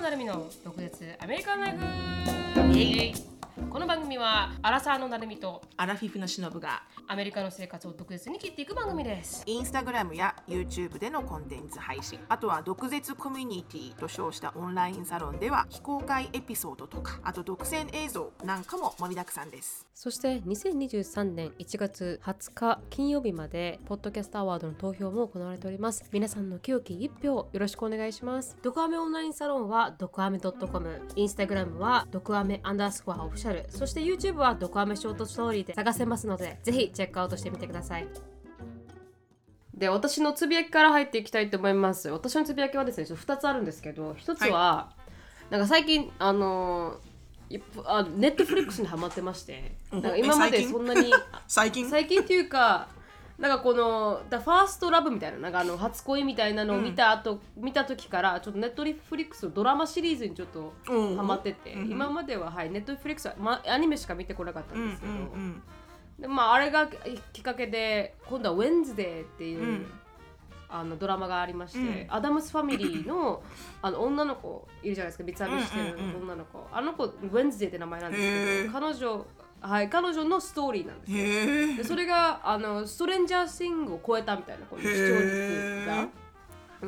野成美の独舌アメリカンライフイエイ。この番組はアラサーの成美とアラフィフのしのぶがアメリカの生活を独舌に切っていく番組です。インスタグラムや YouTube でのコンテンツ配信。あとは毒舌コミュニティと称したオンラインサロンでは非公開エピソードとかあと独占映像なんかも盛りだくさんです。そして2023年1月20日金曜日までポッドキャストアワードの投票も行われております。皆さんの清き一票よろしくお願いします。ドクアメオンラインサロンはドクアメ .com インスタグラムはドクアメアンダースコアオフィシャルそして YouTube はドクアメショートストーリーで探せますのでぜひチェックアウトしてみてください。で私のつぶやきから入っていきたいと思います。私のつぶやきはですねちょっと2つあるんですけど1つは、なんか最近あのあネットフリックスにハマってましてなんか今までそんなに 最近？最近っていうかなんかこの「The First Love」みたいななんかあの初恋みたいなのを見た後、見た時からちょっとネットフリックスのドラマシリーズにちょっとうん。ハマってて、うん。今までははいネットフリックスは、ま、アニメしか見てこなかったうんんですけど、うんでまああれがきっかけで今度は「Wednesday」っていう、うん。あのドラマがありまして、うん。アダムスファミリーのあの女の子いるじゃないですか三つ編みしてるうんうんうん女の子、あの子 Wednesday って名前なんですけへー。ど彼女はい彼女のストーリーなんですうんよでそれがあのストレンジャーシングを超えたみたいなこの視聴率が。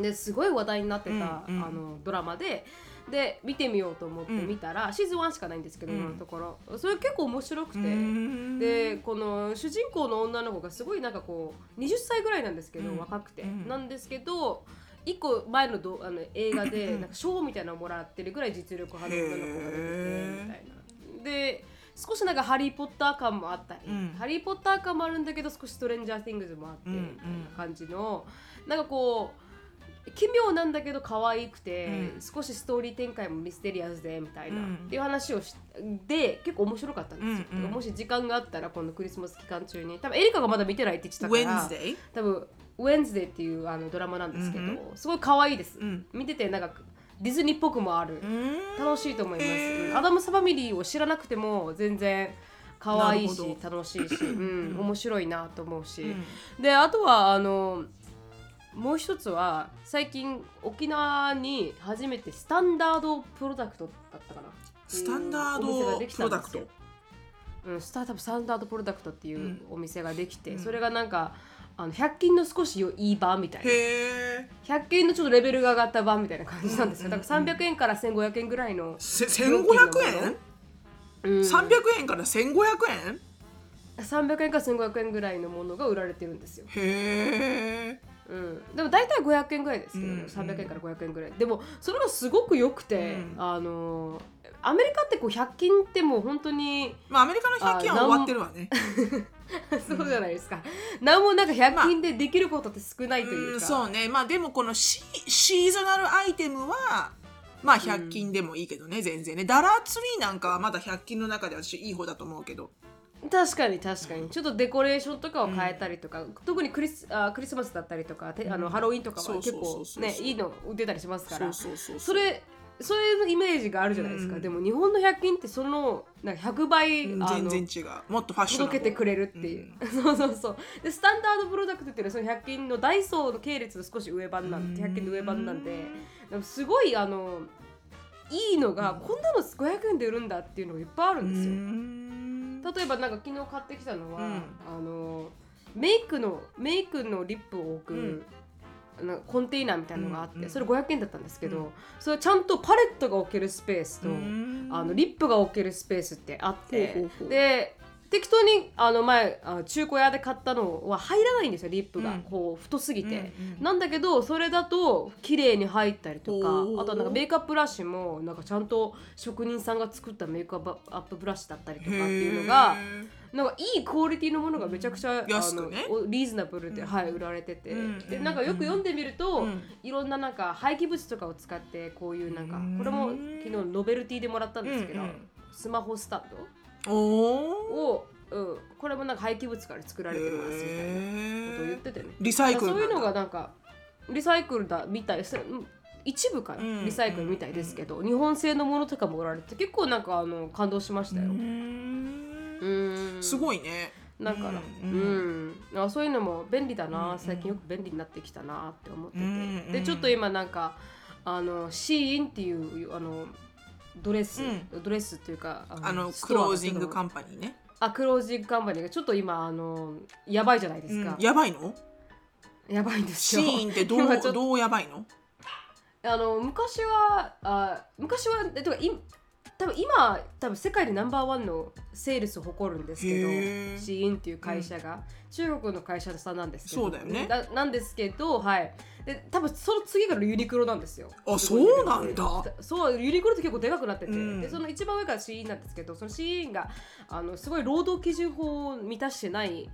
ですごい話題になってた、うんうん。あのドラマで。で見てみようと思って見たら、シーズン1しかないんですけど、うん。今のところ。それ結構面白くて、うん。でこの主人公の女の子がすごいなんかこう20歳ぐらいなんですけど、うん。若くて、うん。なんですけど一個前のどあの映画でうん なんか賞みたいなのをもらってるぐらい実力派の女の子が出ててみたいな。で少しなんかハリー・ポッター感もあったり、うん。ハリー・ポッター感もあるんだけど少しストレンジャー・シングズもあって、うんうん。みたいな感じのなんかこう奇妙なんだけど可愛くて、うん。少しストーリー展開もミステリアスでみたいな、うん。っていう話をしで結構面白かったんですよ、うんうん。もし時間があったら今度クリスマス期間中に多分エリカがまだ見てないって言ってたから Wednesday? 多分「ウェンズデー」っていうあのドラマなんですけど、うん。すごい可愛いです、うん。見ててなんかディズニーっぽくもある、うん。楽しいと思います、へー。アダムスファミリーを知らなくても全然可愛いし楽しいし、うん、面白いなと思うし、うん。であとはあのもう一つは最近沖縄に初めてスタンダードプロダクトだったかな。スタンダードプロダうん、スタート。アップスタンダードプロダクトっていううん。お店ができて、うん。それがなんかあの100均の少しいい版みたいな。へえ100均のちょっとレベルが上がった版みたいな感じなんですよ、だから300円から1500円ぐらいの、せ1500円？うん、300円から1500円？300円から1500円ぐらいのものが売られてるんですよ、へえうん、でも大体500円ぐらいですけど、うん300円から500円ぐらい。でもそれがすごく良くて、うん。あのーアメリカってこう100均ってもう本当にまあアメリカの100均は終わってるわね。そうじゃないですか、何もなんか100均でできることって少ないというか、うんそうね。まあでもこのシシーズナルアイテムはまあ100均でもいいけどね、全然ね。ダラーツリーなんかはまだ100均の中で私いい方だと思うけど。確かに確かに。ちょっとデコレーションとかを変えたりとか、特にクリスあクリスマスだったりとか、てあのハロウィンとかは結構ねいいの売ってたりしますから。それそういうイメージがあるじゃないですか、うん。でも日本の100均ってそのなんか100倍、うんあの全然違う。もっとファッショナブル。届けてくれるっていう、そうそうそう。でスタンダードプロダクトっていうのはその100均のダイソーの系列の少し上版なんで100均の上版なんででもすごいあのいいのが、こんなの500円で売るんだっていうのがいっぱいあるんですよ、ん。例えばなんか昨日買ってきたのは、うん。あのメイクのメイクのリップを置く、なんかコンテイナーみたいなのがあって、うんうんそれ500円だったんですけど、うん。それちゃんとパレットが置けるスペースと、うん。あのリップが置けるスペースってあってで適当にあの前あ中古屋で買ったのは入らないんですよリップが、うん。こう太すぎて。うんうんなんだけどそれだと綺麗に入ったりとかあとはなんかメイクアップブラシもなんかちゃんと職人さんが作ったメイクアップブラシだったりとかっていうのがなんかいいクオリティのものがめちゃくちゃ、安くね。あのおリーズナブルで、うん。はい、売られてて、うんでなんかよく読んでみると、うん。いろんななんか廃棄物とかを使ってこういうなんかうん。これも昨日ノベルティでもらったんですけど、うんうんスマホスタンド？を、うん、これもなんか廃棄物から作られてますみたいなことを言っててね。リサイクルそういうのがだなんかリサイクルだみたい。一部かな、うんリサイクルみたいですけど、日本製のものとかも売られて結構なんかあの感動しましたよ。うん。すごいね。だから、ううん。んあそういうのも便利だな、うん。最近よく便利になってきたなって思ってて、うんでちょっと今なんかあのシーンっていうあのドレス、うドレスっていうかああのクロージングカンパニーね、とあクロージングカンパニーがちょっと今あのやばいじゃないですか。うん、、やばいの？やばいんですシよーンってどうどうやばいの？あの昔はあ昔はえっとい多分今多分世界でナンバーワンのセールスを誇るんですけどシーンっていう会社が、中国の会社さんなんですけどそうだよね。ななんですけどはい。で多分その次からユニクロなんですよ。あそうなんだ。そうユニクロって結構でかくなってて、うん。でその一番上がシーンなんですけどそのシーンがあのすごい労働基準法を満たしてない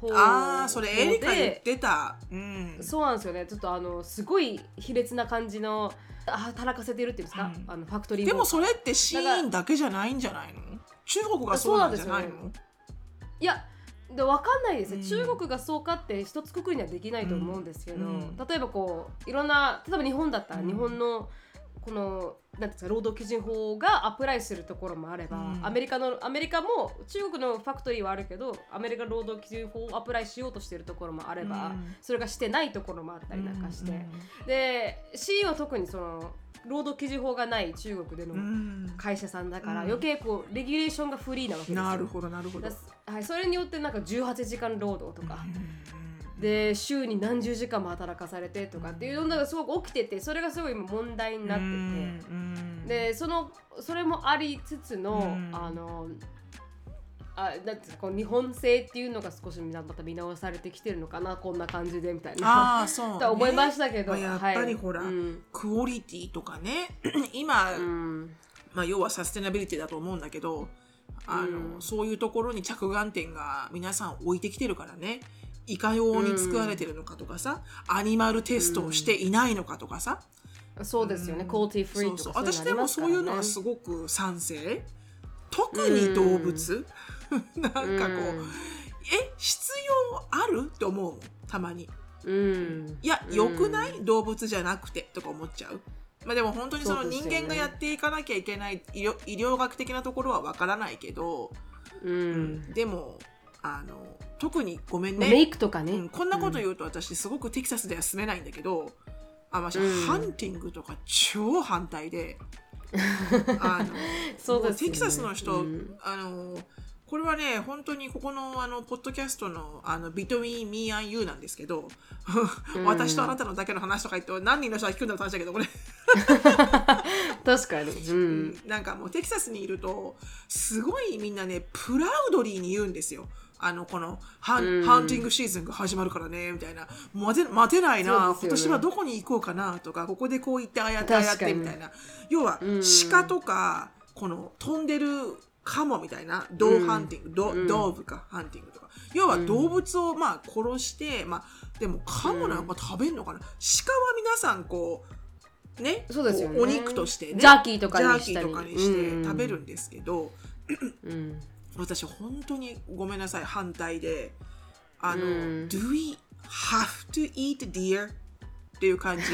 方ああそれエリカ言っでてた。うん。そうなんですよね。ちょっとあのすごい卑劣な感じのあ働かせてるっていうんですか、うん。あのファクトリーでももそれってシーンだけじゃないんじゃないの？中国がそうなんじゃないの？いやで分かんないですね、うん。中国がそうかって一つくくりにはできないと思うんですけど、うん。例えばこういろんな例えば日本だったらうん。日本のこのなんてすか労働基準法がアプライするところもあれば、うん。アメリカのアメリカも中国のファクトリーはあるけどアメリカ労働基準法をアプライしようとしているところもあれば、うん。それがしてないところもあったりなんかして、うんで CEO は特にその労働基準法がない中国でのうん。会社さんだから、うん。余計こうレギュレーションがフリーなわけですよ。なるほどなるほど。だはい、それによってなんか18時間労働とか、うんで週に何十時間も働かされてとかっていうのがすごく起きててそれがすごい今問題になってて、うん。でそのそれもありつつの、うん。あのあなんてこう日本製っていうのが少しまた見直されてきてるのかなこんな感じでみたいな。ああそう、ね、とは思いましたけど、まあやっぱりほらはいうん。クオリティとかね 今、うん。まあ、要はサステナビリティだと思うんだけどあの、うん。そういうところに着眼点が皆さん置いてきてるからねいかように作られてるのかとかさ、アニマルテストをしていないのかとかさ、そうですよね、うん。クオリティフリーとかそうそう。私でもそういうのはすごごく賛成。特に動物、なんかこう、え必要ある？って思うたまに。うん、いやうん。良くない、動物じゃなくてとか思っちゃう。まあでも本当にその人間がやっていかなきゃいけない医療医療学的なところはわからないけど、うん。でもあの特にごめんね、メイクとかね、うんこんなこと言うと私すごくテキサスでは住めないんだけどあ私、うん。ハンティングとか超反対で あのそうですよね。テキサスの人、うん。あのこれはね本当にここのあのポッドキャストのあの Between Me and You なんですけど、うん。私とあなたのだけの話とか言って何人の人が聞くんだって話だけどこれ、確かに、うん、なんかもうテキサスにいるとすごいみんなねプラウドリーに言うんですよ。あのこのハン,、うん。ハンティングシーズンが始まるからねみたいな。待て待てないな、ね。今年はどこに行こうかなとかここでこう言ってああやってああやってみたいな。要はうん。鹿とかこの飛んでるカモみたいなドーハンティング、ドうん。ドーブかハンティングとか。要は動物をまあ殺して、まあでもカモなんか食べるのかな、鹿は皆さんこうねそうですよね。こお肉としてね。ジャーキーとかジャーにしたりキーとかにしてうん。食べるんですけど、うん私本当にごめんなさい反対で。あの、うん。Do we have to eat deer? っていう感じ。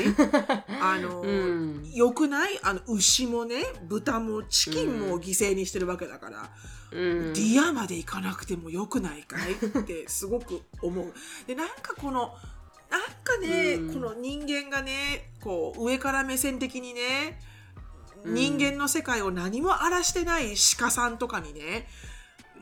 あの、うん。よくない？あの牛もね豚もチキンも犠牲にしてるわけだから、うん。 deer まで行かなくてもよくないかい？ってすごく思う。でなんかこのなんかね、うん。この人間がねこう上から目線的にねうん。人間の世界を何も荒らしてない鹿さんとかにね、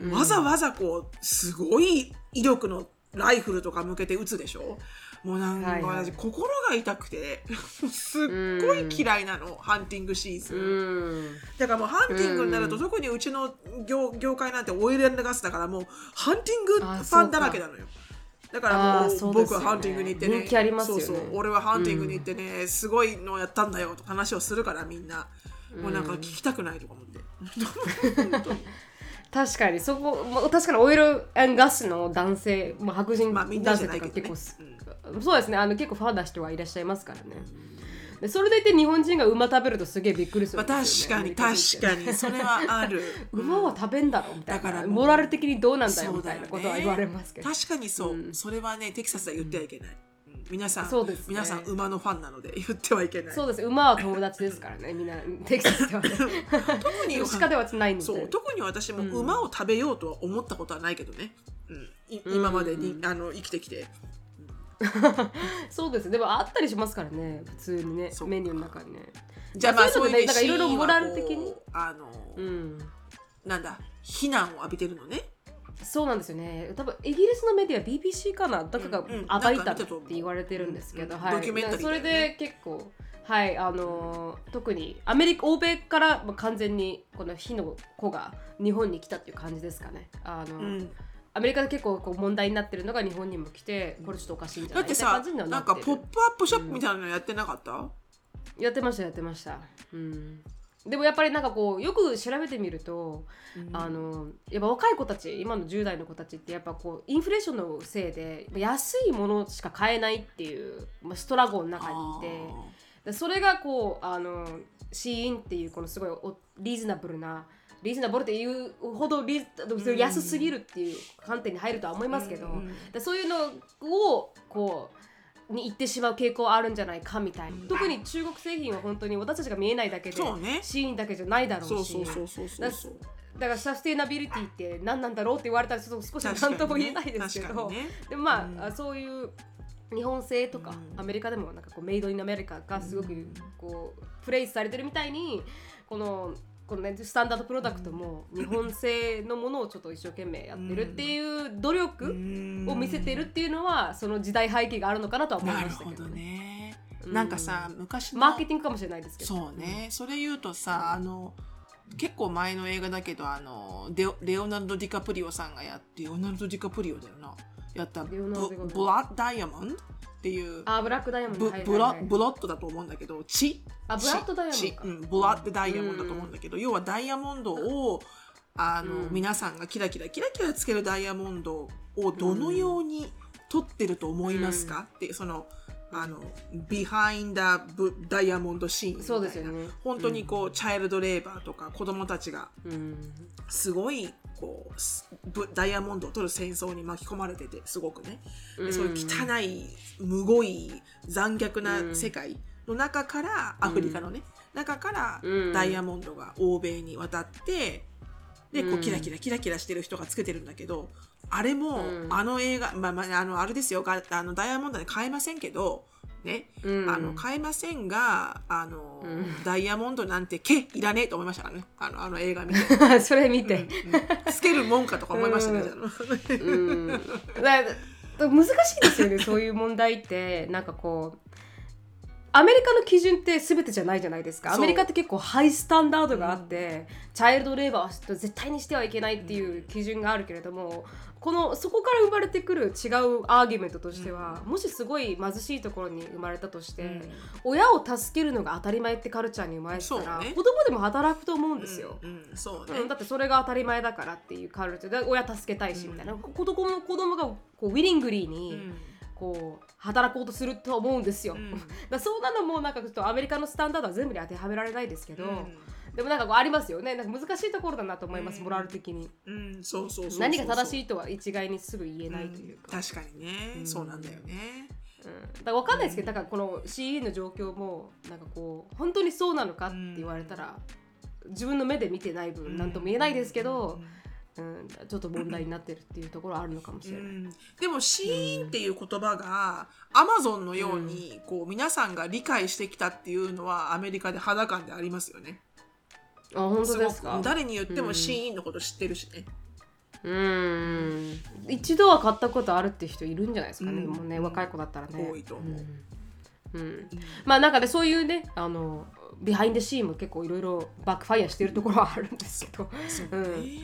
うん。わざわざこうすごい威力のライフルとか向けて撃つでしょ？もうなんか私心が痛くて。すっごい嫌いなの、ハンティングシーズン。うん。だからもうハンティングになると、うん。特にうちの業業界なんてオイルガスだからもうハンティングフあァンだらけなのよ。だからもうね。僕はハンティングに行ってね。ね。そうそう。俺はハンティングに行ってね、すごいのやったんだよとか話をするからみんな、もうなんか聞きたくないとか思って。確かにそこまあ確かにオイルガスの男性、まあ、白人まあみんな男性とか結構、そうですね。あの結構ファンな人はいらっしゃいますからね。でそれでいて日本人が馬食べるとすげえびっくりすまあ、るね。確かに確かにそれはある。馬は食べんだろみたいな。だからモラル的にどうなんだよみたいなことは言われますけど、確かにそう、うん。それはねテキサスでは言ってはいけない、うん皆さんそうですね。皆さん馬のファンなので 言ってはいけない。そうです。馬は友達ですからねみんなテキサスではね。特に鹿ではないんで。そう特に私も馬を食べようとは思ったことはないけどね、うん。い今までに、あの生きてきて、う んそうですでもあったりしますからね普通にねメニューの中にね。じゃあまあそいういうねなんかいろいろモラル的に？あの、うん。なんだ非難を浴びてるのねそうなんですよね。多分イギリスのメディア BBC かな誰かがうんうん。暴いたって言われてるんですけど、うんはい、ドキュメンタリーそれで結構はいあのー特にアメリカ欧米からまあ完全にこの火の子が日本に来たっていう感じですかね。あの、うん。アメリカで結構こう問題になってるのが日本にも来てこれちょっとおかしいんじゃない？だってさなんかポップアップショップみたいなのやってなかった、やってましたやってました。うんでもやっぱりなんかこうよく調べてみると、あのやっぱ若い子たち今の10代の子たちってやっぱこうインフレーションのせいで安いものしか買えないっていうまあストラゴンの中にいてでそれがこうあのシーインっていうこのすごいおリーズナブルなリーズナブルっていうほどリ安すぎるっていう観点に入るとは思いますけど、うん。でそういうのをこうに行ってしまう傾向あるんじゃないかみたいな、うん。特に中国製品は本当に私たちが見えないだけでシーンだけじゃないだろうし。だからサステイナビリティって何なんだろうって言われたらちょっと少し何とも言えないですけど、確かにね。でもまあ、うん。あそういう日本製とか、うん。アメリカでもなんかこうメイドインアメリカがすごくこうプレイスされてるみたいにこのこのねスタンダードプロダクトも日本製のものをちょっと一生懸命やってるっていう努力うん。を見せてるっていうのはその時代背景があるのかなとは思いましたけど。ね。なんかさ昔のマーケティングかもしれないですけど。そうね。それ言うとさあの結構前の映画だけどあのデオレオナルド・ディカプリオさんがやってレオナルド・ディカプリオだよな。やったブラッド・ダイヤモンド？っていうあ、ブラックダイヤモンド。ブブブロッドだと思うんだけど血あブラッドダイヤモンドうん、ブラッドダイヤモンドだと思うんだけど、要はダイヤモンドをあの、うん。皆さんがキラキラキラキラつけるダイヤモンドをどのように取ってると思いますか、っていうそのあのビハインダダイヤモンドシーンみたいなそうですよね。本当にこう、チャイルドレーバーとか子供たちがうん。すごいこうダイヤモンドを取る戦争に巻き込まれててすごくね、でそういう汚いむごい残虐な世界の中から、アフリカのね中からうん。ダイヤモンドが欧米に渡ってでこううん。キラキラキラキラしてる人がつけてるんだけどあれも、うん。あの映画まあまああのあれですよがあのダイヤモンドで買えませんけどね、うんあの買えませんがあの、うんダイヤモンドなんて毛いらねえと思いましたからねあのあの映画見て。それ見て。つけるもんかとか思いましたね。難しいですよね、そういう問題って。なんかこう。アメリカの基準って全てじゃないじゃないですか。アメリカって結構ハイスタンダードがあって、チャイルドレーバーは絶対にしてはいけないっていう基準があるけれども、このそこから生まれてくる違うアーギュメントとしては、もしすごい貧しいところに生まれたとして、親を助けるのが当たり前ってカルチャーに生まれてたら、ね。子供でも働くと思うんですよ。うんうんそうね。うん、だってそれが当たり前だからっていうカルチャー。で親助けたいしみたいな、子供の子供がこうウィリングリーうにん。こう働こうとすると思うんですよ、うん。だそうなのもなんかちょっとアメリカのスタンダードは全部に当てはめられないですけど、うん。でもなんかこうありますよね。なんか難しいところだなと思います、うん。モラル的に。うん、そうそうそう。何が正しいいとは一概にすぐ言えないというか、確かにね、うん。そうなんだよね。うん。だから分かんないですけどだからこの CE の状況もなんかこう本当にそうなのかって言われたら、自分の目で見てない分何とも言えないですけど、うん、ちょっと問題になってるっていうところはあるのかもしれない。うん、でもシーンっていう言葉がアマゾンのようにこう皆さんが理解してきたっていうのはアメリカで肌感でありますよね。あ本当ですか？誰に言ってうん。もシーンのこと知ってるしね。うん。一度は買ったことあるって人いるんじゃないですかね、うん。もうね若い子だったらね。多いと思う。うん。うん。まあなんかねそういうねあのビハインドシーンも結構いろいろバックファイアしてるところはあるんですけど。そうね。うん、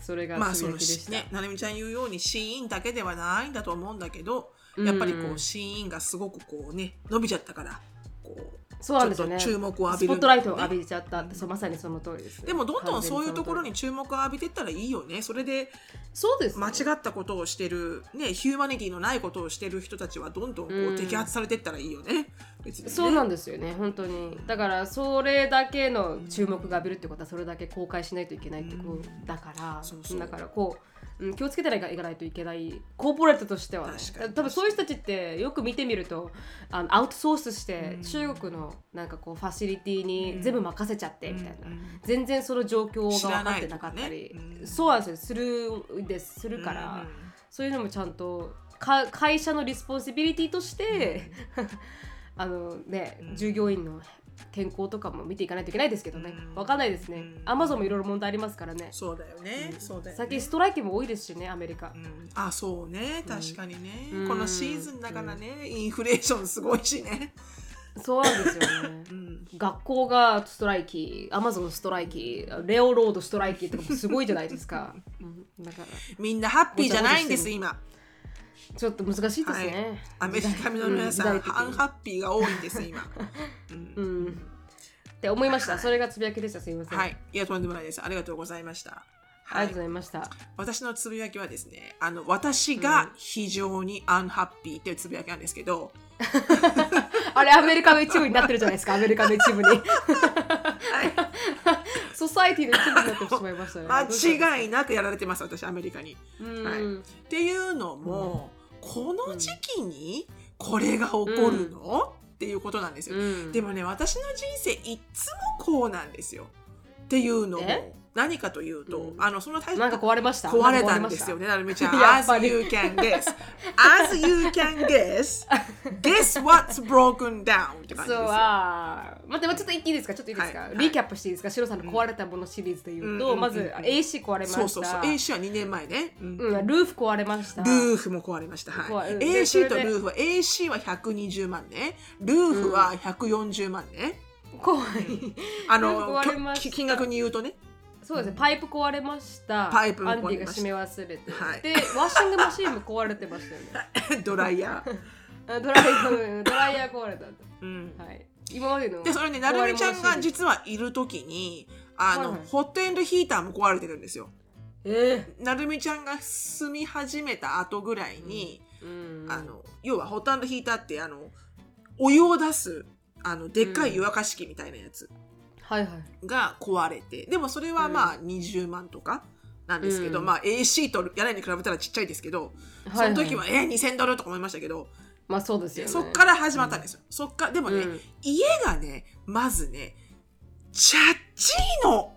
それがまあね、ななみちゃん言うようにシーンだけではないんだと思うんだけど、うん。やっぱりこうシーンがすごくこうね伸びちゃったからこうそうなんですよね注目を浴びる。スポットライトを浴びちゃったって、そうまさにその通りです、ね、でもどんどんそういうところにに注目を浴びていったらいいよね。それでそうです、間違ったことをしてる、ね、ヒューマニティのないことをしてる人たちはどんどんこううん。摘発されていったらいいよね。別にね。そうなんですよね本当に。だからそれだけの注目が浴びるってことはそれだけ公開しないといけないってことだから、そうそう。だからこううん気をつけていかないといけない。コーポレートとしては、ね。多分そういう人たちってよく見てみるとあのアウトソースしてうん。中国のなんかこう facility に全部任せちゃってみたいな、うんうん。全然その状況が分かってなかったり、ね。うん。そうなんですよ。するです。するから、うんそういうのもちゃんとか会社の responsibility として あのねうん。従業員の健康とかも見ていかないといけないですけどね。うん。わかんないですね。うん。アマゾンもいろいろ問題ありますからね。そうだよね、そうだよね。最近ストライキも多いですしねアメリカ。うん。あそうね。確かにね、うん。このシーズンだからね、インフレーションすごいしね、そうなんですよね。うん、学校がストライキアマゾンストライキ railroad ストライキとかもすごいじゃないですか、うん、だからみんなハッピーじゃないんです今ちょっと難しいですね、アメリカの皆さん、うん unhappy が多いんです今、うん。うん。って思いました。それがつぶやきでした。すみません。はい。いやとんでもないです。ありがとうございました。ありがとうございました。私のつぶやきはですねあの私が非常にアンハッピーっていうつぶやきなんですけど、あれ、アメリカの一部になってるじゃないですか。アメリカの一部に。ソサイティの一部になってしまいましたね。間違いなくやられてます私アメリカに。うん、はい。っていうのも、この時期にこれが起こるの、っていうことなんですよ。うん。でもね私の人生いつもこうなんですよ。っていうのえ？も何かというと、うんあのそのタイなんか壊れました？壊れたんですよね、なるみちゃん。As you can guess. As you can guess. Guess what's broken down って感じですよ。待って、ちょっといいですか？ちょっといいですか、はいリキャップしていいですか？シロさんの壊れたものシリーズで言うと、うんまず AC 壊れました。そうそうそう。AC は2年前ね。うんうん、ルーフ壊れました。ルーフも壊れました。はい。AC とルーフは、AC は120万ね。ルーフは140万ね。怖い。あの、金額に言うとね。そうですね、パイプ壊れました。パイプもアンディが閉め忘れて。はいで、ワッシングマシーンも壊れてましたよね。ドライヤー。あドライヤー、ドライヤー壊れた。うん。はい。今までの。で、それね、なるみちゃんが実はいるときに、あの、はいはいホットエンドヒーターも壊れてるんですよ。えなるみちゃんが住み始めた後ぐらいに、えうん。あの、要はホットエンドヒーターって、あの、お湯を出す、あの、でっかい湯沸かし器みたいなやつ。はいはい。が壊れてでもそれはまあ20万とかなんですけど、うんまあ AC とやらに比べたらちっちゃいですけど、そはいの時はえー、2000ドルとか思いましたけど、まあそうですよね。そっから始まったんですよ、そっからでもね、うん家がねまずねチャッチーの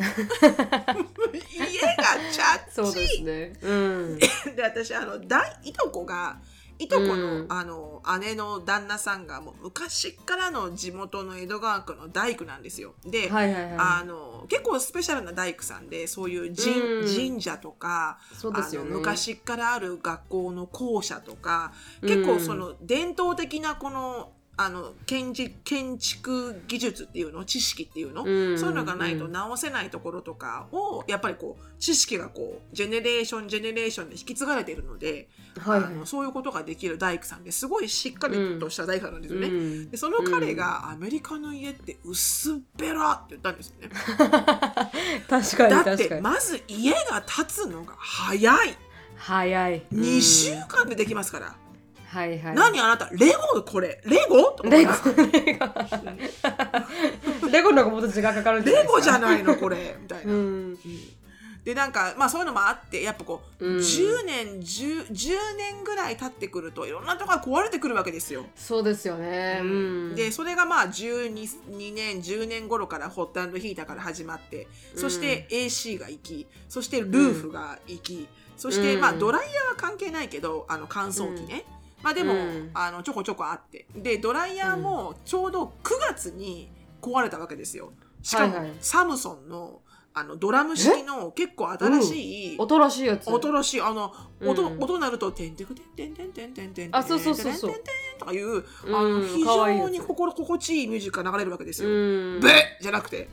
家がチャッチーそうですね。うん。で私あの大いとこがいとこの,、うんあの姉の旦那さんがもう昔からの地元の江戸川区の大工なんですよ。で、はいはいあはの結構スペシャルな大工さんでそういう神,、うん神社とかね。昔からある学校の校舎とか結構その伝統的なこのあの建築建築技術っていうの知識っていうの、うんそういうのがないとうん直せないところとかをやっぱりこう知識がこうジェネレーションジェネレーションで引き継がれているので、はいはいあのそういうことができる大工さんですごいしっかりとした大工さんなんですよね。うんでその彼がアメリカの家って薄っぺらって言ったんですよね。確かにだっ確かに。てまず家が建つのが早い。早い。2週間でできますから。はいはい。何あなたレゴ？これ。レゴ？レゴ？レゴ。レゴの方がもっと時間かかるんレゴじゃいないのこれ。みたいな。うん。でなんかまあそういうのもあってやっぱこう、うん。10年 10, 10年ぐらい経ってくるといろんなところが壊れてくるわけですよ。そうですよね。うん。でそれがまあ12 2年10年頃からホットヒーターから始まってそして AC が行きそしてルーフが行き、そしてまあうんドライヤーは関係ないけどあの乾燥機ね、まあでも、うん。あのちょこちょこあって。でドライヤーもちょうど9月に壊れたわけですよ。しかも、はいはい。サムソンのあのドラム式の結構新しい、新しいやつ。新しいあの音,、うん。音鳴ると「てんてくてんてんてんてんてんてん」あそうそうそうそう。てんてんてんとかいうあうん。の非常に心心地いいミュージックが流れるわけですよ。うん。ブ。ッじゃなくて。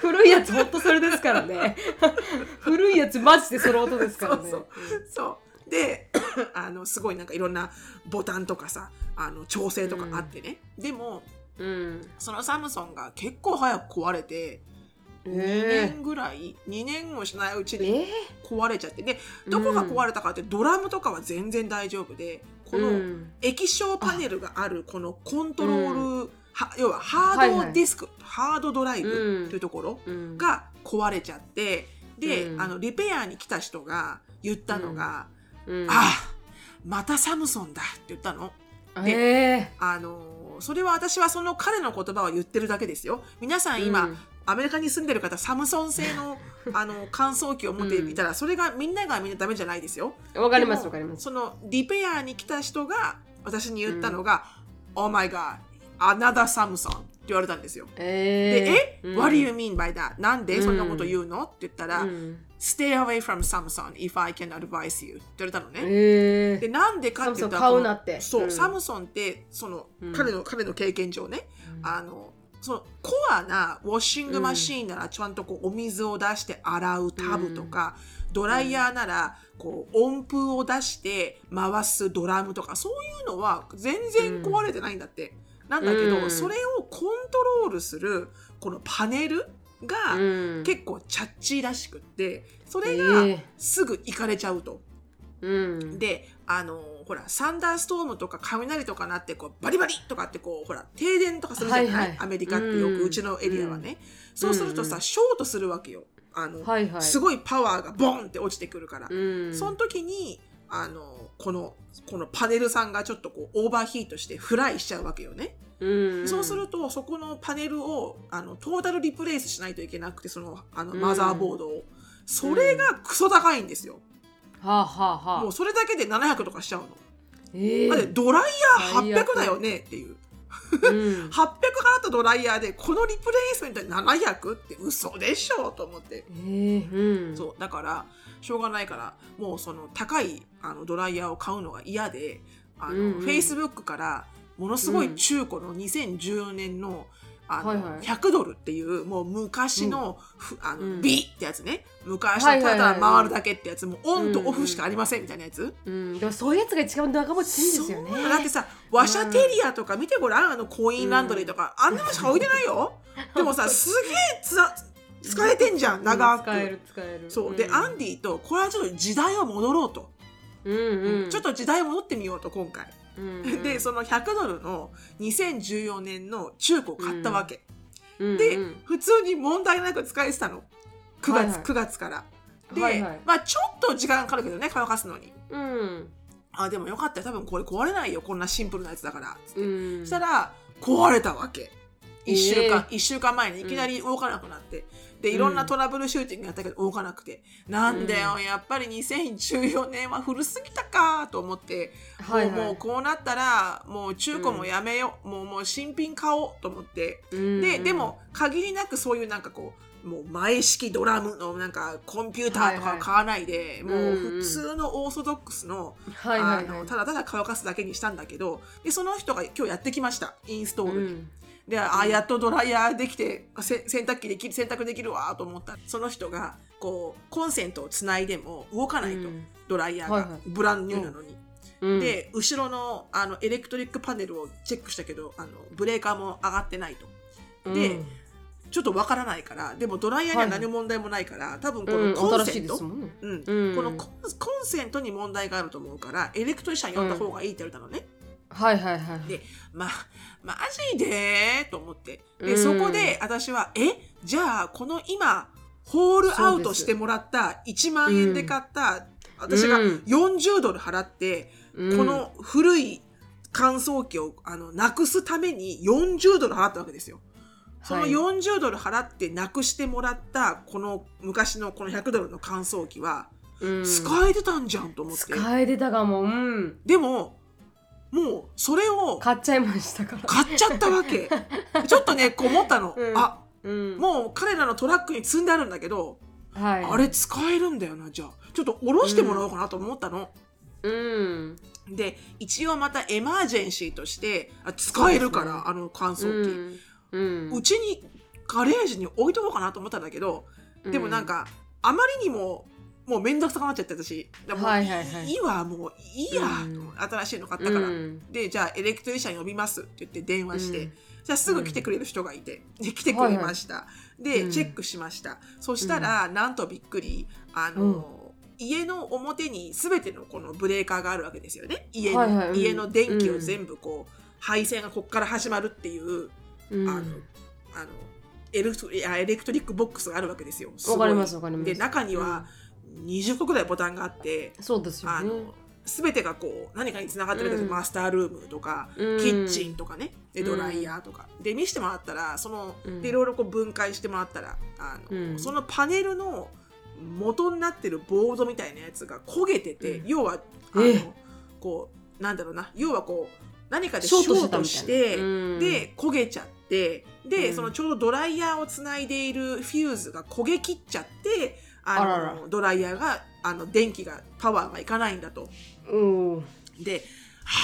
古いやつほんとそれですからね。古いやつマジでその音ですからね。そうそうで あのすごいなんかいろんなボタンとかさあの調整とかあってね、でもうん。そのサムソンが結構早く壊れて2え年ぐらい、2年もしないうちえに壊れちゃって。でどこが壊れたかってドラムとかは全然大丈夫でこの、うん。液晶パネルがあるこのコントロール、は要はハードディスク、ハードドライブうん。というところうん。が壊れちゃって、で、うん。あのリペアに来た人が言ったのが「うんああまたサムソンだ」って言ったの。でえあのそれは私はその彼の言葉を言ってるだけですよ。皆さん今、うんアメリカに住んでる方サムソン製の あの乾燥機を持っていたら、それがみんながみんなダメじゃないですよ。わかりますわかりますそのリペアに来た人が私に言ったのが「Oh my god another Samsung」って言われたんですよ。でえ「え ?What do you mean by that? なんでそんなこと言うの?」って言ったら「うん Stay away from Samsung if I can advise you」って言われたのね。えでなんでかって言ったら買うなって。そう、うん。サムソンってその、うん。彼の彼の経験上ね、あのそのコアなウォッシングマシーンならちゃんとこうお水を出して洗うタブとか、ドライヤーならこう温風を出して回すドラムとかそういうのは全然壊れてないんだって。なんだけど、うん。それをコントロールするこのパネルがうん。結構チャッチーらしくってそれえがえすぐ行かれちゃうと。うん。であのほらサンダーストームとか雷とかなってこうバリバリとかってこうほら停電とかするじゃない、はいはい。アメリカってよく、ううんちのエリアはね、そうするとさ、うん。ショートするわけよ。あの、はいはい。すごいパワーがボンって落ちてくるから、うん。その時にあのこのこのパネルさんがちょっとこうオーバーヒートしてフライしちゃうわけよね、うん。そうするとそこのパネルをあのトータルリプレイスしないといけなくてそのあのマザーボードを、それがクソ高いんですよ、はあはあはあ。もうそれだけで700とかしちゃうの。ええ。だってドライヤー最悪800だよねっていう。うん。800払ったドライヤーでこのリプレイスメントで700って嘘でしょと思って。ええうん。そうだからしょうがないからもうその高いあのドライヤーを買うのが嫌であの、うんうん Facebook からものすごい中古の2014年のあの、はいはい。100ドルっていうもう昔の,、ふあのうん。B ってやつね。昔のただ回るだけってやつ。もうオンとオフしかありませんみたいなやつ、うん、でもそういうやつが一番長持ちするんですよね。だってさワシャテリアとか見てごらん。あのコインランドリーとか、あんなのしか置いてないよ。でもさすげえ使えてんじゃん。長く、使える使える。そう。で、ん。アンディとこれはちょっと時代を戻ろうと、うんうん。ちょっと時代を戻ってみようと今回、うんうん。でその100ドルの2014年の中古を買ったわけ、うん。で、うん。普通に問題なく使えてたの。9月、はいはい。9月から。で、はいはい。まあちょっと時間かかるけどね乾かすのに。うん。あでもよかったよ。多分これ壊れないよ。こんなシンプルなやつだから。つって。うん。そしたら壊れたわけ。1週間、え一週間前にいきなり動かなくなって、でいろんなトラブルシューティングやったけど動かなくて、なんだよやっぱり2014年は古すぎたかと思って、はいはい。もうもうこうなったらもう中古もやめよう、もうもう新品買おうと思って、うんででも限りなくそういうなんかこうもう前式ドラムのなんかコンピューターとかを買わないで、はいはいもう普通のオーソドックスの,、はいはいはい。あのただただ乾かすだけにしたんだけどでその人が今日やってきました。インストールに。うんであやっとドライヤーできてせ洗濯機できる洗濯できるわと思った。らその人がこうコンセントをつないでも動かないと、うん。ドライヤーが、はいはい。ブランニューなのに。うん。で後ろのあのエレクトリックパネルをチェックしたけどあのブレーカーも上がってないと。でうん。ちょっとわからないからでもドライヤーには何も問題もないから、多分こうんのコンセント、ね。うん。うん。このコンコンセントに問題があると思うからエレクトリシャン呼んだ方がいいって言われたのね。はいはいはい。でまあマジで？と思って。で、うん。そこで私はえ？じゃあこの今ホールアウトしてもらった1万円で買った、私がうん。40ドル払って、うん。この古い乾燥機をあのなくすために40ドル払ったわけですよ。そのはい40ドル払ってなくしてもらったこの昔のこの100ドルの乾燥機はうん。使えてたんじゃんと思って、使えてたかも。うん。でももうそれを買っちゃいましたから。買っちゃったわけ。ちょっとねこう思ったの、うん。あうん。もう彼らのトラックに積んであるんだけど、はい。あれ使えるんだよなじゃあ。ちょっと下ろしてもらおうかなと思ったの、うん。で一応またエマージェンシーとしてあ使えるから、ね。あの乾う燥機、ん。うん。うちにガレージに置いとこうかなと思ったんだけどでもなんか、あまりにももう面倒くさくなっちゃって私。でもうはいはいはい。いいわもういいや、うん。新しいの買ったから、うん。でじゃあエレクトリシャン呼びますって言って電話して、うん。じゃあすぐ来てくれる人がいて、で来てくれました、で、うん。チェックしました。そしたら、なんとびっくりあの、家の表に全てのこのブレーカーがあるわけですよね。家の,、はいはいうん。家の電気を全部こう、配線がここから始まるっていう、うん。あのあの elect いや electric box があるわけですよ。わかりますわかります。で中には20個ぐらいボタンがあって、そうですよね。あの全てがこう何かにつながってるけど、うん。 master room とか、うん。キッチンとかねでうんドライヤーとか、で見せてもらったらその、うん。でいろいろこう分解してもらったらあの、うん。そのパネルの元になってるボードみたいなやつが焦げてて、うん。要はあえのこうなんだろうな要はこう何かでシショョートしてで焦げちゃってで、うん。そのちょうどドライヤーをつないでいる fuse が焦げ切っちゃってあのあららドライヤーがあの電気がパワーがいかないんだと。うん。で,、は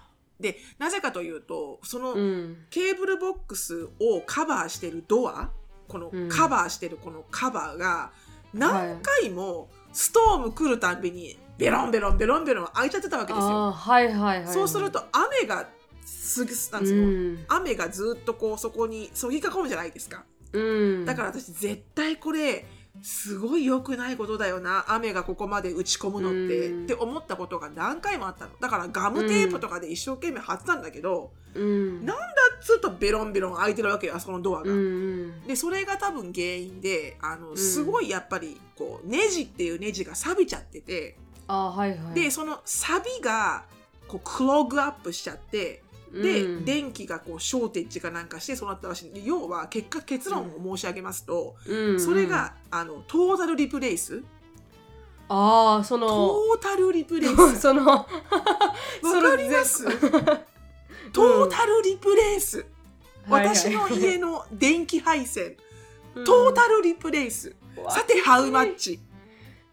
あ、でなぜかというとその、うん。 cable box をカバーしてるドアこのうん。カバーしてるこのカバーが何回も storm 来るたんびにベロンベロンベロンベロン開いちゃってたわけですよ。あーはいはいはいはい。そうすると雨がすぐなんですよ、うん。雨がずっとこうそこにそぎかこむじゃないですか。うん。だから私絶対これすごい良くないことだよな。雨がここまで打ち込むのって、うん。って思ったことが何回もあったの。だからガムテープとかで一生懸命貼ってたんだけど、うん。なずっとベロンベロン開いてるわけよあそこのドアが。うんうん。でそれが多分原因であのん。すごいやっぱりこうネジっていうネジが錆びちゃってて、あーはいはい。でその錆びがこうクログアップしちゃってで、うん。電気がこうショーテッジかなんかしてそうなったらしい。で要は結果結論を申し上げますと、うん。それがあのトータルリプレイス？ああそのトータルリプレイス。わそのわかります？トータルリプレイス、私の家の電気配線。トータルリプレイス、さてハウマッチ。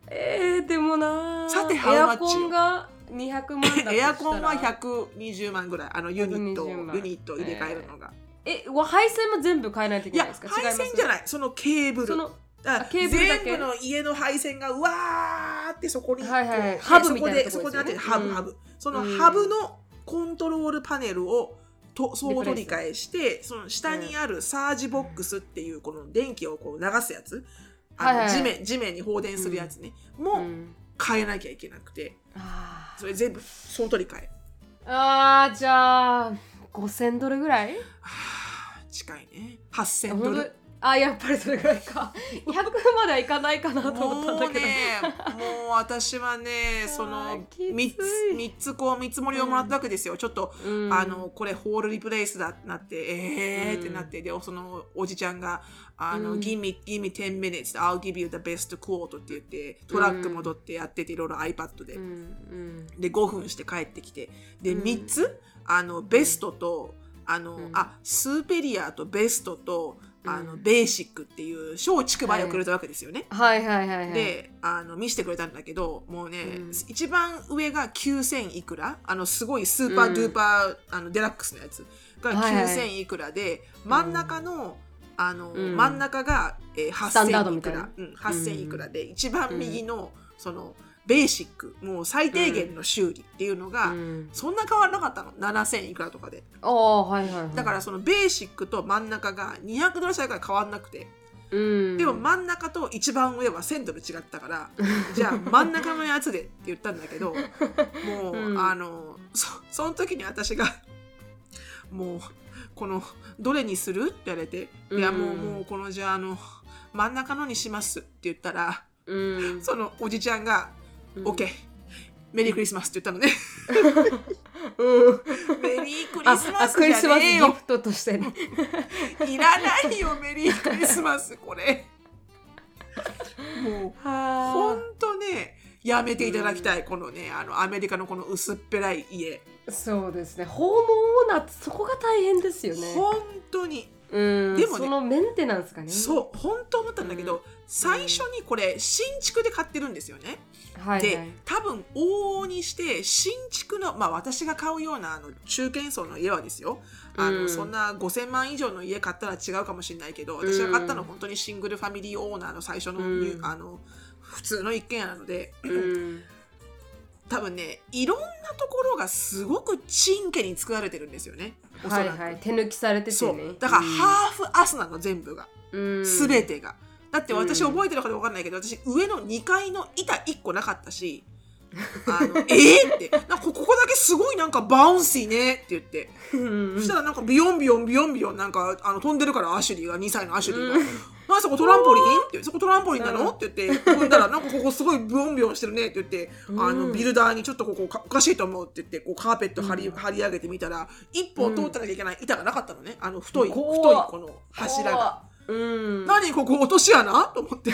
えー、でもなーさてエ how ア much コンが200万だとしたら。エアコンは120万ぐらい。あのユニット120万。ユニット入れ替えるのが、えわ配線も全部変えないといいやけないですか？配線じゃない。そのケーブル。そのああケーブルだけ？全部の家の配線がうわーってそこに、はいはいハブみたいなそこでそことこですよねになってる。ハブ、うん。ハブそのうん。ハブのコントロールパネルをと総取り替えしてその下にあるサージボックスっていうこの電気をこう流すやつあのはいはい地面地面に放電するやつね、うもん変えなきゃいけなくてあそれ全部総取り替え。ーあーじゃあ5000ドルぐらい？はあ近いね。8000ド本ル当？あやっぱりそれぐらいか。100まではいかないかなと思ったんもうだけど、ね、もう私はね、そあのーきつい。三つ三つこう見積もりをもらったわけですよ。ちょっと、うん。あのこれホールリプレイスだってなって、えーってなって、でそのおじちゃんがあの、うん give me give me 10 minutes, I'll give you the best quote って言ってトラック戻ってやってていろいろ iPad で、うんうん。で5分して帰ってきて、でうん。三つあのベストとあの、うん。あスーペリアとベストとあの、うんベーシックっていう小畜梅をくれたわけですよね。はい。はい。はい。はい。であの見せてくれたんだけどもうね、うん。一番上が9000いくら？あのすごいスーパードゥーパー、あのデラックスのやつ。がはいはい。9000いくらで、真ん中のあの、うん。真ん中が、えー、スタンダード8000いくらうん、8000いくらで、一番右のそのベーシックもう最低限の修理っていうのが、うん。そんな変わらなかったの。7000いくらとかで。ああはいはいはい。だからそのベーシックと真ん中が200ドル差から変わらなくて。うん。でも真ん中と一番上は1000ドル違ったから、じゃあ真ん中のやつでって言ったんだけどもう、うん。あのそその時に私がもうこのどれにするって言われて、いやもううんもうこのじゃああの真ん中のにしますって言ったらうん。そのおじちゃんが「うん。OK メリークリスマス」って言ったのね。うん。メリークあリスマあスじゃクリスマスねえよギフトとしてね。いらないよメリークリスマスこれ。もうほはんとねやめていただきたい、このねあのアメリカのこの薄っぺらい家。あそうですね。訪問オーナーそこが大変ですよね。本当に、うん。でもねそのメンテナンスがね。そう本当思ったんだけど、うん。最初にこれ新築で買ってるんですよね、はいはい。で多分往々にして新築のまあ私が買うようなあの中堅層の家はですよ。あの、うん。そんな5000万以上の家買ったら違うかもしれないけど私が買ったのは本当にシングルファミリーオーナーの最初の,、うん。あの普通の一軒家なので。うん多分ねいろんなところがすごくちんけに作られてるんですよね。おそはらく、いはい手抜きされててそねうだから haーフアスなの全部が。うん。全てが、だって私うん。覚えてるかどうかわかんないけど私上の2階の板1個なかったしあのえー、って。なんかここだけすごいなんか bouncy ね。って言って。うん。そしたらなんかビヨンビヨンビヨンビヨンなんかあの飛んでるからアシュリーが2歳のアシュリーが「なん。そこトランポリン?」って「そこトランポリンなの?」って言って。踏んだら「なんかここすごいビヨンビヨンしてるね」って言って。あのビルダーにちょっとここかおかしいと思うって言ってこうカーペット張り,、張り上げてみたら一本通ってなきゃいけない板がなかったのね。あの太い太いこの柱が。うん。何ここ落とし穴？と思って。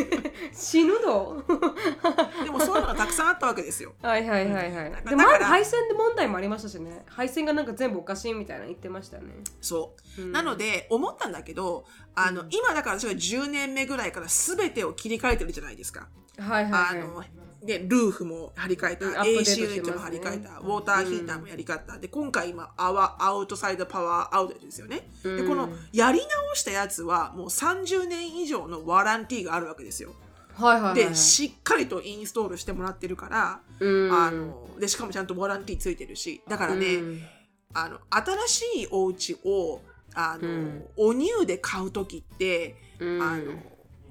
死ぬの？でもそういうのがたくさんあったわけですよ。はいはいはいはい。だでも配線で問題もありましたしね。配線がなんか全部おかしいみたいなの言ってましたよね。そう、うん。なので思ったんだけどあの、今だから私が10年目ぐらいから全てを切り替えてるじゃないですか。はいはいはい。あのでルーフも張り替えた、うんアップデート AC ユニットも張り替えた、ウォーターヒーターもやり替えた、で今回今アワアウトサイドパワーアウトですよね、でうん。このやり直したやつはもう30年以上のワランティーがあるわけですよ。はいはいはいはい。でしっかりとインストールしてもらってるから、うん。あのでしかもちゃんとワランティーついてるし。だからね、うん。あの新しいお家をあの、うん。おニューで買う時って、うん。あの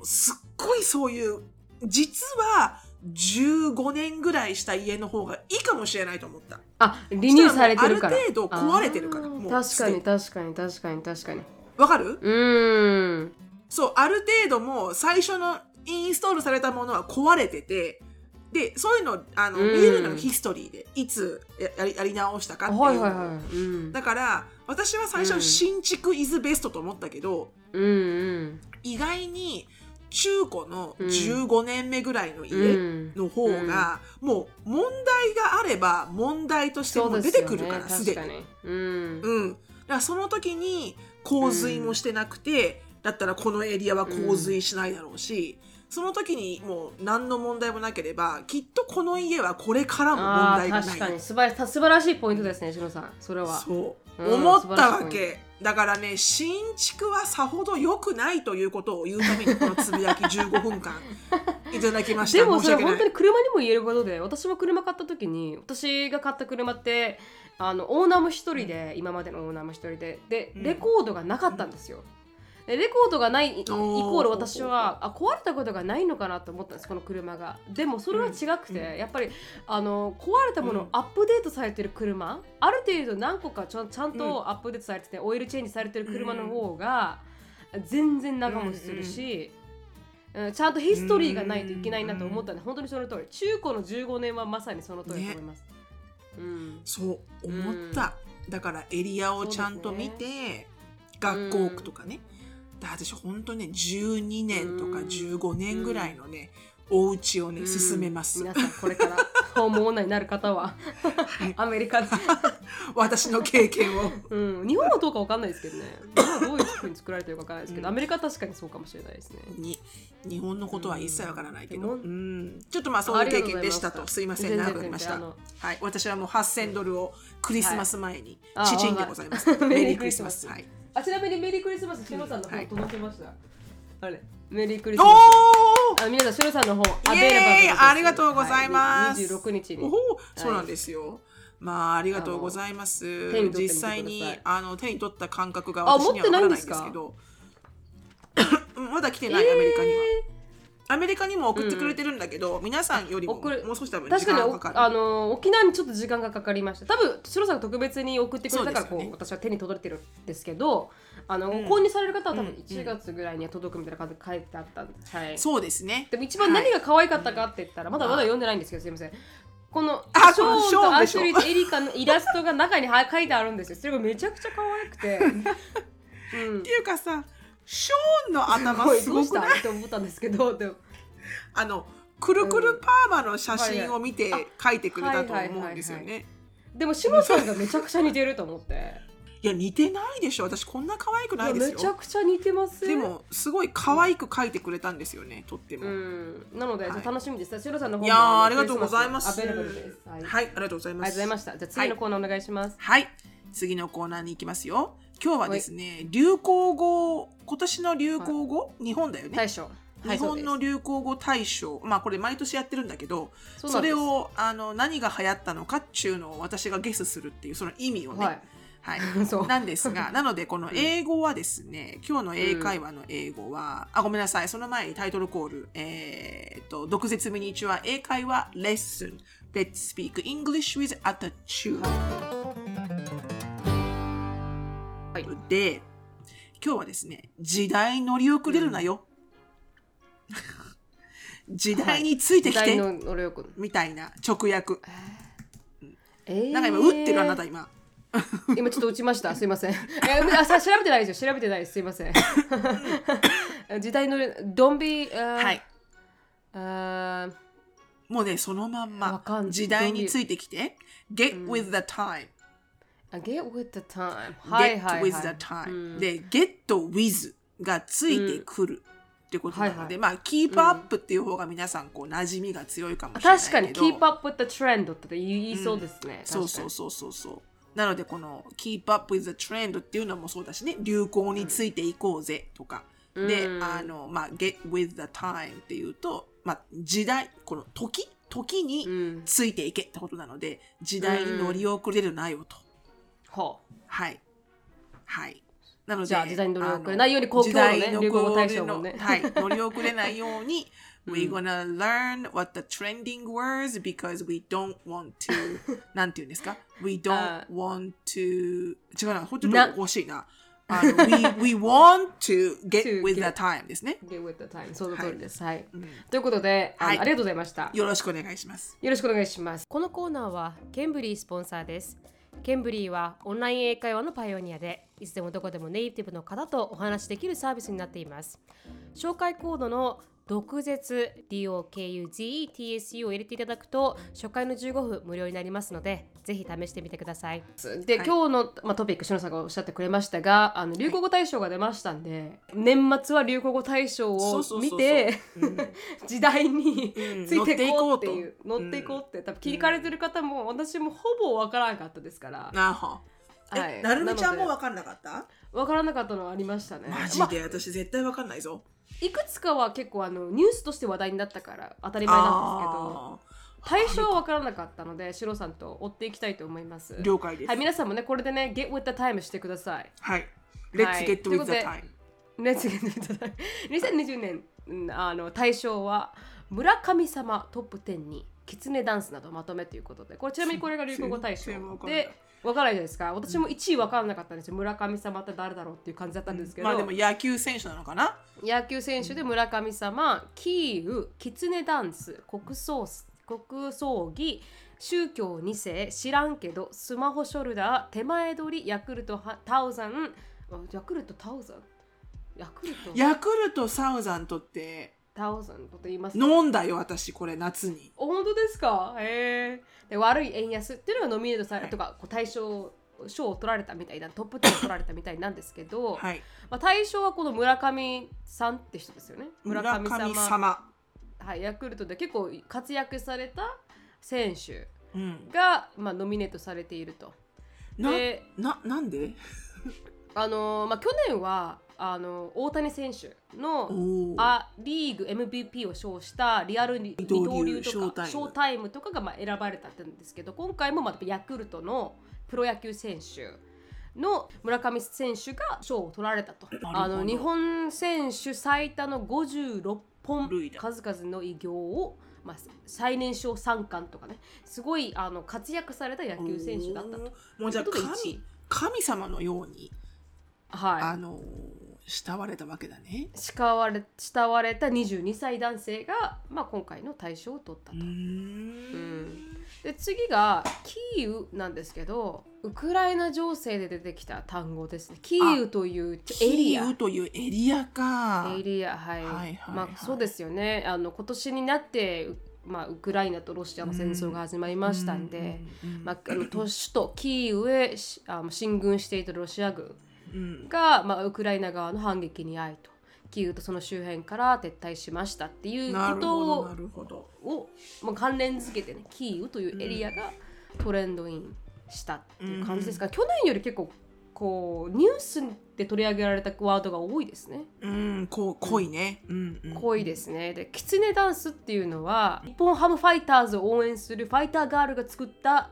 すっごいそういう実は15年ぐらいした家の方がいいかもしれないと思った。あリニューされてるから。ある程度壊れてるから確かに確かに確かに確かに。わかる？うん。そうある程度もう最初のインストールされたものは壊れててでそういうのあの、うん。見えるのがヒストリーでいつややりやり直したかっていう。のはいはいはい。うん。だから私は最初、うん。新築イズベストと思ったけどうんうん。意外に中古のうん。15年目ぐらいのう家んの方が、もう問題があれば問題としてもう出てくるからすでに。確かに。うん。うん、だからその時に洪水もしてなくて、だったらこのエリアは洪水しないだろうし、その時にもう何の問題もなければきっとこの家はこれからも問題がない。確かに。素晴らしいポイントですねしのさん。それは。そう、うん思ったわけだからね新築はさほど良くないということを言うためにこのつぶやき 15分間。いただきました。でもそれ本当に車にも言えることで私も車買った時に私が買った車ってあのオーナーも一人で今までのオーナーも一人で。でうん。レコードがなかったんですよ。でレコードがないイイコール私はあ壊れたことがないのかなと思ったんですこの車が。でもそれは違くて、うん。やっぱりあの壊れたものをアップデートされてる車、ある程度何個かちゃんとアップデートされてて、オイルチェンジされてる車の方が全然長持ちするし、うんちゃんとヒストリーがないといけないなと思ったんで、本当にその通り。中古の15年はまさにその通りだと思います、うん。そう思った、だからエリアをちゃんと見て、学校区とかね、だ私本当にね12年とかうん。15年ぐらいのね、お家をねうん。進めます、皆さんこれからホームオーナーになる方はアメリカで、私の経験を。うん、日本はどうかわかんないですけどね。日本はどういうふうに作られてるかわかんないですけど、うん。アメリカは確かにそうかもしれないですね。に日本のことは一切わからないけど、ううん。んちょっとまあそういう経験でしたと。すいません。長くなりました。はい、私はもう8000ドルをクリスマス前にはい。チチンでございます、あメリークリスマス。メはいあちなみにメリークリスマスしのさんの方はい届きました、あれメリークリスマス。おあ皆さんしのさんの方イエーイ！ありがとうございます。はい、26日に。おおそうなんですよ、まあありがとうございます。手に取ってみてください。実際にあの手に取った感覚があ私にはわからないんですけど。まだ来てない、アメリカにはアメリカにも送ってくれてるんだけど、皆さんよりももう少し多分時確かにお間がかかる。あの沖縄にちょっと時間がかかりました。多分白さんが特別に送ってくれたからこうね。私は手に届いてるんですけどあの、うん。購入される方は多分うん1月ぐらいには届くみたいな感じで書いてあったんで、はい、そうですね。でも一番何が可愛かったかって言ったら、まだまだ読んでないんですけどすいません。このあショーンとアシュリーとエリカのイラストが中には書いてあるんですよ。それがめちゃくちゃ可愛くて、うん。っていうかさショーンの頭すごくない？って思ったんですけどでもあのくるくるパーマの写真を見てはい描いてくれたと思うんですよはいはいね。でもシノさんがめちゃくちゃ似てると思っていや似てないでしょ私こんな可愛くないですめちゃよ。くちゃ似てますでもすごい可愛く描いてくれたんですよねとっても。うん、なので、はいじゃあ楽しみです。シロさんの方いやーありがとうございます。はい、はい、ありがとうございあります。がとうございました。じゃあ次のコーナーお願いします。はい、次のコーナーに行きますよ。今日はですね、流行語、今年の流行語、日本だよね。大将。はい日本の流行語大賞、まあこれ毎年やってるんだけど、す。それ、をあの何が流行ったのかっていうのを私がゲスすするっていうその意味をね、はい、はい。そう。なんですが、なのでこの英語はですね、今日の英会話の英語は、あ、ごめんなさい、その前にタイトルコール、えーっと、毒舌ミニチュア英会話レッスン。Let's speak English with attitude. はいで、今日はですね、時代乗り遅れるなよ。時代についてきて、時代の乗り遅れみたいな直訳。えーなんか今、打ってるあなた今。今ちょっと打ちました。すいません。えあさ調べてないですよ。調べてないです。すいません。時代の Don't be、uh, はい。あもうね、そのまんま時代についてきて、get with the time。ー Get with the time。はい get はい with は the い。time、で get with がついてくるってことなので、はいはい。まあ keep up っていう方が皆さんこう馴染みが強いかもしれないけど。確かに Keep up with the trend って言いそうですね。そうそうそうそうそう。なのでこの keep up with the trend っていうのもそうだしね。流行についていこうぜとか、であのまあ get with the time っていうとまあ時代この時？時についていけってことなので時代に乗り遅れるなよと、ほう。はい。はい。なので、じゃあ時代に乗り遅れないようにこう時代のね流行語大賞もねはい、乗り遅れないように、We're gonna learn what the trending words because we don't want to なんて言うんですか ?We あ don't want to 違うな、ほんとにな欲しいな。あの we, we want to get with the time ですね。Get with the time。その通りです。はい。ということで、はいありがとうございました。よろしくお願いします。よろしくお願いします。このコーナーはケンブリースポンサーです。ケンブリーはオンライン英会話のパイオニアで、いつでもどこでもネイティブの方とお話しできるサービスになっています。紹介コードの毒舌 DOKUZETSU を入れていただくと初回の15分無料になりますのでぜひ試してみてください。で、はい。今日の、まあ、トピック、しのさんがおっしゃってくれましたがあの流行語大賞が出ましたんで、年末は流行語大賞を見て 時代にうん。ついていこうっていう乗乗っていこうって多分聞かれてる方も私もほぼわからなかったですから、なは。い。なるみちゃんも分かんなかった？わからなかったのはありましたね。マジまあで、私絶対分かんないぞ。いくつかは結構あのニュースとして話題になったから当たり前なんですけど対象は分からなかったのでシロさんと追っていきたいと思います。了解です。はい、皆さんもねこれでね Get with the time してください。はい。は Let's い get with と the で time. Let's get with the time 2020年うんあの大賞は村神様トップ10にキツネダンスなどまとめということでこれちなみにこれが流行語大賞で分からないじゃないですか。私も1位分からなかったんですよ。村神様って誰だろうっていう感じだったんですけど、まあでも野球選手なのかな？野球選手で村神様、キーウ、キツネダンス、国葬国葬儀、宗教2世、知らんけど、スマホショルダー、手前取り、ヤクルトはタウザン、あヤクルトタウザン？ヤクルト？ヤクルトサウザントってタウザントと言いますか飲んだよ私これ夏に。お本当ですか？へえで悪い円安っていうのがノミネートされとかこう大賞賞を取られたみたいなトップ10を取られたみたいなんですけど、はい。まあ、大賞はこの村上さんって人ですよね？村上様。はい、ヤクルトで結構活躍された選手うん。が、まあ、ノミネートされていると。なでななんで？あのーまあ、去年はあの大谷選手のあリーグ MVP を賞したリアル二二刀刀流流とかショータイム。とかがまあ選ばれたんですけど今回もまたヤクルトのプロ野球選手の村上選手が賞を取られたと。あの日本選手最多の56本数々の偉業を、まあ、最年少三冠とかねすごいあの活躍された野球選手だったと。もうじゃあ神神様のようにはい。あの慕われたわけだね。慕われ慕われた22歳男性が、まあ、今回の大賞を取ったと。うん。ん。で次がキーウなんですけどウクライナ情勢で出てきた単語ですね。キーウというエリア。キーウ。というエリアか。エリアはい、はいはいまはい。あそうですよね。あの今年になって、うまあ、ウクライナとロシアの戦争が始まりましたんで、まあ、あの都市とキーウへしあの進軍していたロシア軍。うんが、まあ、ウクライナ側の反撃に遭いと。キーウとその周辺から撤退しましたっていうことをどなるほど。を、まあ、関連付けてねキーウというエリアがトレンドインしたっていう感じですか。ら、去年より結構こうニュースで取り上げられたワードが多いですね。うんこう濃いね。うんうん。濃いですね。で、キツネダンスっていうのは日本ハムファイターズを応援するファイターガールが作った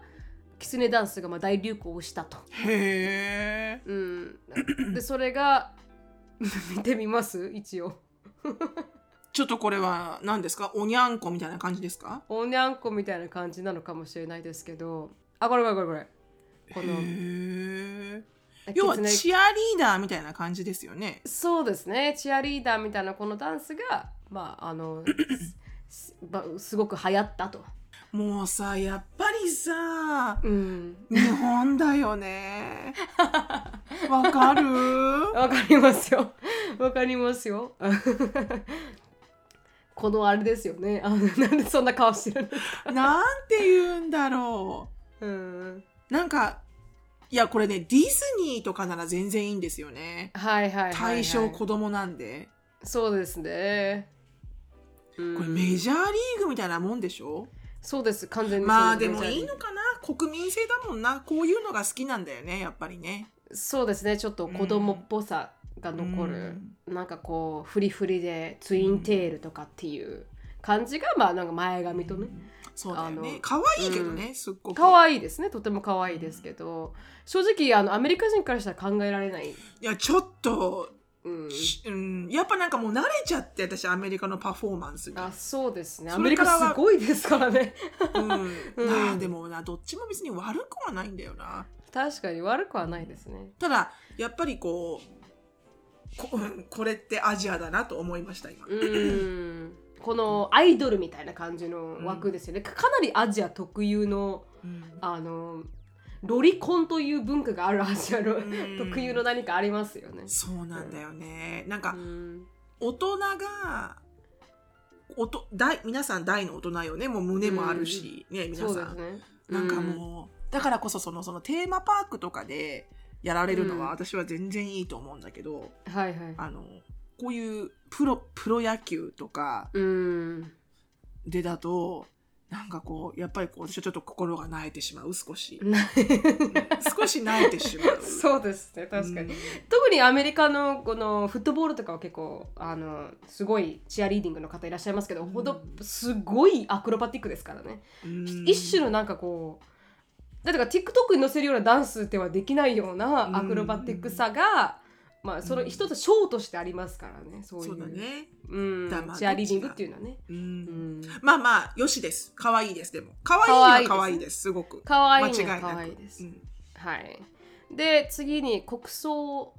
キツネダンスがまあ大流行をしたと。へえうん、でそれが 見てみます？一応。ちょっとこれは何ですか？おにゃんこみたいな感じですか？おにゃんこみたいな感じなのかもしれないですけど。あこれこれこれこれ。こへのえ要はチアリーダーみたいな感じですよね。そうですね。チアリーダーみたいなこのダンスがまああのすごく流行ったと。もうさやっぱりさうん、日本だよね わかる？わかりますよ。わかりますよ。このあれですよね。あのなんでそんな顔してるんですか？なんて言うんだろうん、うなんかいやこれねディズニーとかなら全然いいんですよねはいはいはい、はい。対象子供なんでそうですね。うんこれメジャーリーグみたいなもんでしょ？そうです。完全にまあでもいいのかな？国民性だもんな。こういうのが好きなんだよねやっぱりね。そうですね。ちょっと子供っぽさが残る、なんかこうフリフリでツインテールとかっていう感じがまあなんか前髪とね。そうだよあのね可愛いけどね、すっごく。可愛いですね。とても可愛いですけど。正直あのアメリカ人からしたら考えられない、いやちょっと、うん、やっぱなんかもう慣れちゃって私アメリカのパフォーマンスに。あそうですね。アそメリカすごいですからね。うん、あでもなどっちも別に悪くはないんだよな。確かに悪くはないですね。ただやっぱりこうこうん これってアジアだなと思いました今、うん。このアイドルみたいな感じの枠ですよね、かなりアジア特有のうん。あのロリコンという文化があるアジアのん。特有の何かありますよね。そうなんだよね。なんうかん。大人がおと大皆さん大の大人よね。もう胸もあるし、ね皆さん、ね。なんかもう、だからこそそのそのテーマパークとかでやられるのはうん。私は全然いいと思うんだけど、うん、はいはい。あのこういうプロプロ野球とかうん。でだとなんかこうやっぱりこう私はちょっと心が萎えてしまう少し。少し萎えてしまう。そうですね確かに、うん。特にアメリカのこのフットボールとかは結構あのすごいチアリーディングの方いらっしゃいますけど、ほどすごいアクロバティックですからね、うん。一種のなんかこうだから TikTok に載せるようなダンスではできないようなアクロバティックさが、まあその一つショーとしてありますからねそういう。そうだね、うん。だまあチアリーディングっていうのはね、うん。うん、まあまあよしです。可愛いですでも。可愛いは可愛いですすごく。可愛いのは可愛いです、うん。はい。で次に国葬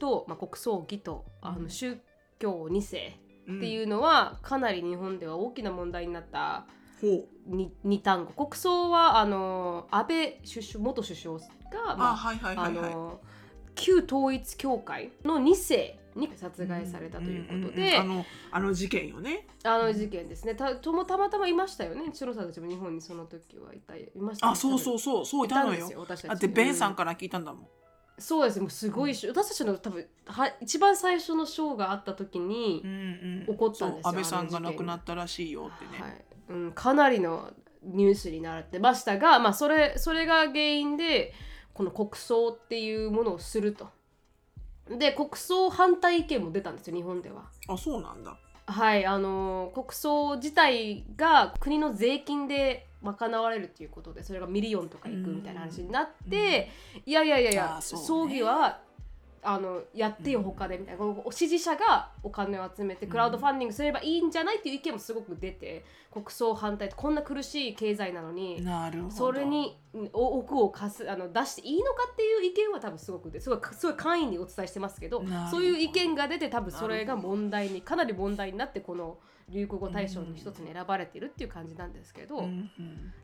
と、まあ、国葬儀とあの宗教2世っていうのは、かなり日本では大きな問題になったほう。に二単語。国葬はあの安倍首相元首相が、あまあはいはいあはいはい。の旧統一教会の2世に殺害されたということんんんで、あのあの事件よね。あの事件ですね。たともたまたまいましたよね。チロさんたちも日本にその時はいたいましたね。あそうそうそう。そういたのよ。私たち。だってベンさんうから聞いたんだもん。そうです。もうすごいし、私たちの多分は一番最初のショーがあった時に、うん起こったんですよ安倍さんが亡くなったらしいよってね、はい。うん、かなりのニュースになってましたが、まあ、それそれが原因でこの国葬っていうものをすると。で国葬反対意見も出たんですよ日本では。あそうなんだはいあの国葬自体が国の税金で賄われるということでそれが million とかいくみたいな話になって、いやいやいやいや、ね葬儀はあのやってよ他でみたいな、この支持者がお金を集めてクラウドファンディングすればいいんじゃないっていう意見もすごく出て国葬反対ってこんな苦しい経済なのにそれにうんお奥を貸すあの出していいのかっていう意見は多分すごくですごいすごい簡易にお伝えしてますけどそういう意見が出て多分それが問題にかなり問題になってこの流行語大賞の一つに選ばれているっていう感じなんですけど、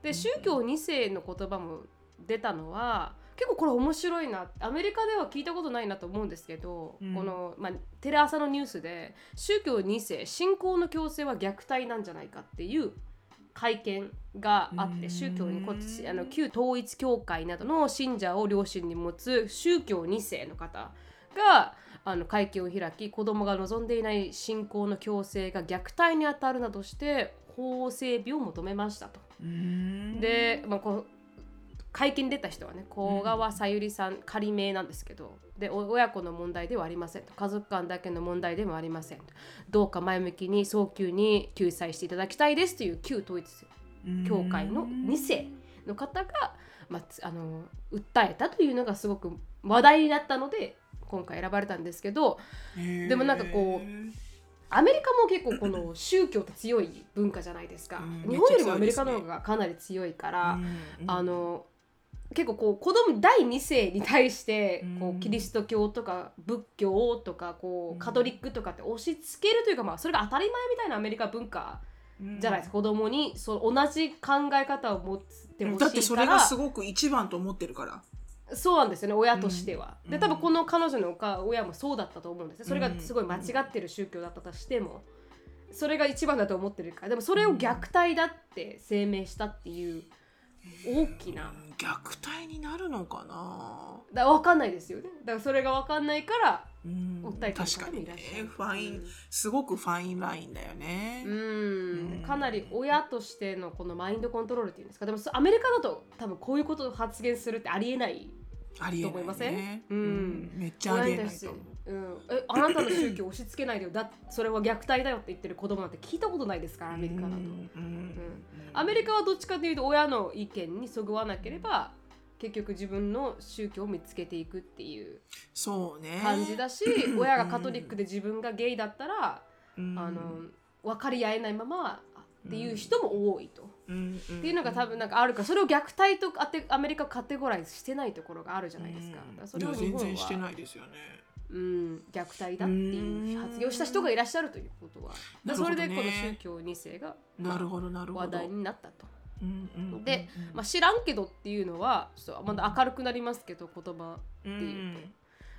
で宗教2世の言葉も出たのは結構これ面白いな。アメリカでは聞いたことないなと思うんですけど、うん。この、まあ、テレ朝のニュースで宗教2世信仰の強制は虐待なんじゃないかっていう会見があっうん。て宗教にこあの旧統一教会などの信者を両親に持つ宗教2世の方があの会見を開き子供が望んでいない信仰の強制が虐待に当たるなどして法整備を求めましたと。うん。で、まあ、こう会見に出た人はね小川さゆりさん仮名なんですけどでお親子の問題ではありませんと。家族間だけの問題でもありませんと。どうか前向きに早急に救済していただきたいですという旧統一教会の2世の方がまあつ、あの訴えたというのがすごく話題になったので今回選ばれたんですけどでもなんかこうアメリカも結構この宗教って強い文化じゃないですか、うん。日本よりもアメリカの方がかなり強いから、うん。あの結構こう子供第2世に対してこうキリスト教とか仏教とかこううんカトリックとかって押し付けるというか、まあ、それが当たり前みたいなアメリカ文化じゃないですか、子供にそう同じ考え方を持ってほしいからだってそれがすごく一番と思ってるから。そうなんですよね親としては。うん。で多分この彼女の親もそうだったと思うんですよそれがすごい間違ってる宗教だったとしてもそれが一番だと思ってるから。でもそれを虐待だって声明したっていう大きな。虐待になるのかな？だ分かんないですよね。だからそれが分かんないからうん訴えてる確かにね方もいらっしゃる。ファインすごくファインラインだよね。うん、うん。かなり親としてのこのマインドコントロールっていうんですか。でもそアメリカだと多分こういうことを発言するってありえないありえないと思いませねん。うん。めっちゃありえないと思う。うん、えあなたの宗教押し付けないでよだそれは虐待だよって言ってる子供なんて聞いたことないですからアメリカだと、うん。うん。アメリカはどっちかというと親の意見にそぐわなければ結局自分の宗教を見つけていくっていうそうね。感じだし、親がカトリックで自分がゲイだったら、うん。あの分かり合えないままっていう人も多いと。うんっていうのが多分なんかあるからそれを虐待とあてアメリカカテゴライズしてないところがあるじゃないですか。だからそれをいや全日本は然してないですよね。うん、虐待だっていう発言をした人がいらっしゃるということは、ね。それでこの宗教2世がなるほどなるほど。話題になったと。うんうんうん。で、まあ、知らんけどっていうのはちょっとまだ明るくなりますけど言葉う。んっていう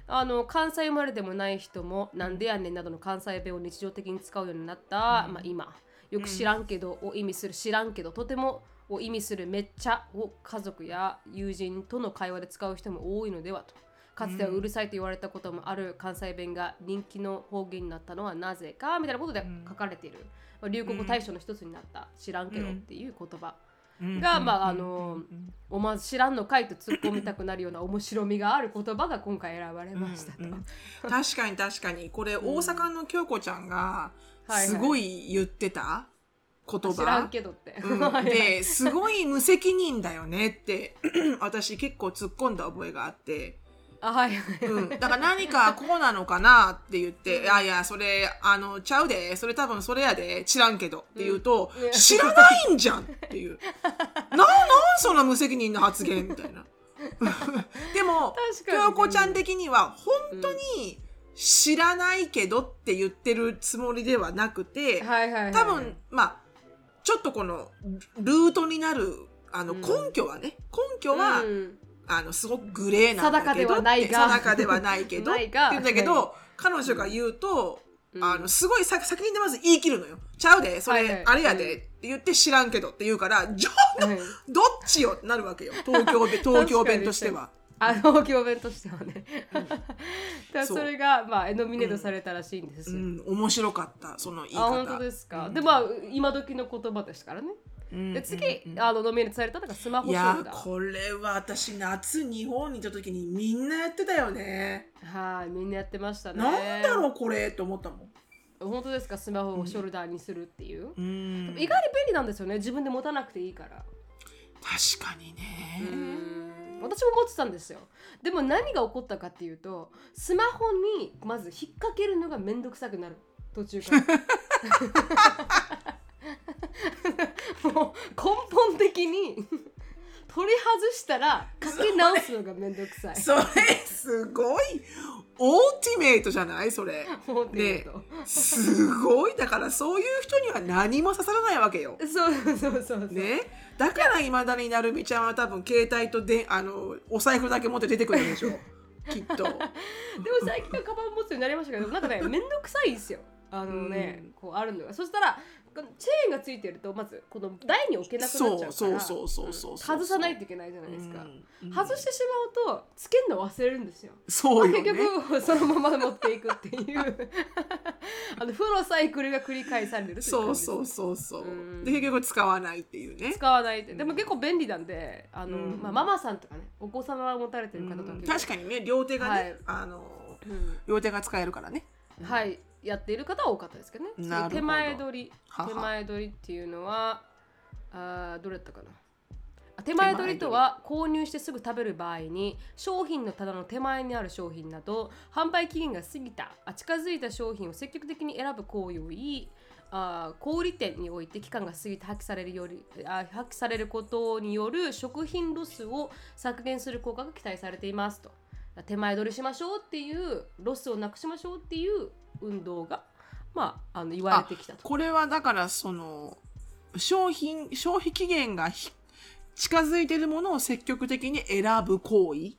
あの関西生まれでもない人も「なんでやねん」などの関西弁を日常的に使うようになった、まあ、今よく知らんけどを意味する知らんけどとてもを意味するめっちゃを家族や友人との会話で使う人も多いのではと。かつてはうるさいと言われたこともある関西弁が人気の方言になったのはなぜかみたいなことで書かれている、まあ流行語大賞の一つになった「知らんけど」っていう言葉、がまああの思わず知らんのかいと突っ込みたくなるような面白みがある言葉が今回選ばれましたと。うん。うん。確かに確かに。これ大阪の京子ちゃんがすごい言ってた？言知らん葉けどって。うん。ですごい無責任だよねって 私結構突っ込んだ覚えがあって、あはいはい。うん、だから何かこうなのかなって言って「いやいやそれあのちゃうで。それ多分それやで。知らんけど」って言うとうん「知らないんじゃん」っていう「ななんそんな無責任な発言」みたいな。でも確かに京子ちゃん的には本当に知らないけどって言ってるつもりではなくて、はいはいはい。多分まあちょっとこのルートになるあのうん。根拠はね、根拠は、うん。あのすごくグレーなんだけど定かではないが。定かではないけどってが言うんだけど、は 彼女が言うと、うん。あのすごいさ先にまず言い切るのよ。ちゃうでそれ、はいはい。あれやで、って言って知らんけどって言うからじゃどっちよってなるわけよ。東京弁 東京弁としては。あの教弁としてはね。だそれがまあノミネートされたらしいんですよ。うん、面白かったその言いあ方。本当ですか？うんでまあ今時の言葉ですからね。うんで次、うんあのノミネートされたのがスマホいショルダー。やこれは私夏日本にいた時にみんなやってたよね。はい、みんなやってましたね。なんだろうこれって思ったもん。本当ですか？スマホをショルダーにするっていう、うん意外に便利なんですよね自分で持たなくていいから、確かにね。私も持ってたんですよ。でも何が起こったかっていうとスマホにまず引っ掛けるのがめんどくさくなる。途中から。もう根本的に取り外したらかけ直すのがめんどくさい。それすごいオーティメイトじゃない？それ。思ってみね。るとすごい。だからそういう人には何も刺さらないわけよ。そうそうそうそう、ね、だからいまだになるみちゃんは多分携帯とであのお財布だけ持って出てくるんでしょ。きっと。でも最近はカバン持つようになりましたけどなんかねめんどくさいんですよ。あのね、うん。こうあるのが。そしたらチェーンがついてるとまずこの台に置けなくなっちゃうから外さないといけないじゃないですか、うん外してしまうとつけるの忘れるんですよ。そうよ結ね。局そのまま持っていくっていう。あの負のサイクルが繰り返されるそうそうそうそうう。ん。で結局使わないっていうね。使わないって。でも結構便利なんであの、うん。まあ、ママさんとかねお子様を持たれてる方とか確かにね両手がね、はい。あのうん。両手が使えるからね。はい、やっている方は多かったですけどね。ど。手前取り。手前取りっていうのはあーどれだったかな。あ手前取り。とは購入してすぐ食べる場合に商品の棚の手前にある商品など販売期限が過ぎたあ近づいた商品を積極的に選ぶ行為を言いあ小売店において期間が過ぎて破棄されるよりあ破棄されることによる食品ロスを削減する効果が期待されていますと。手前取りしましょうっていうロスをなくしましょうっていう運動がまああの言われてきたと。これはだからその商品消費期限がひ近づいてるものを積極的に選ぶ行為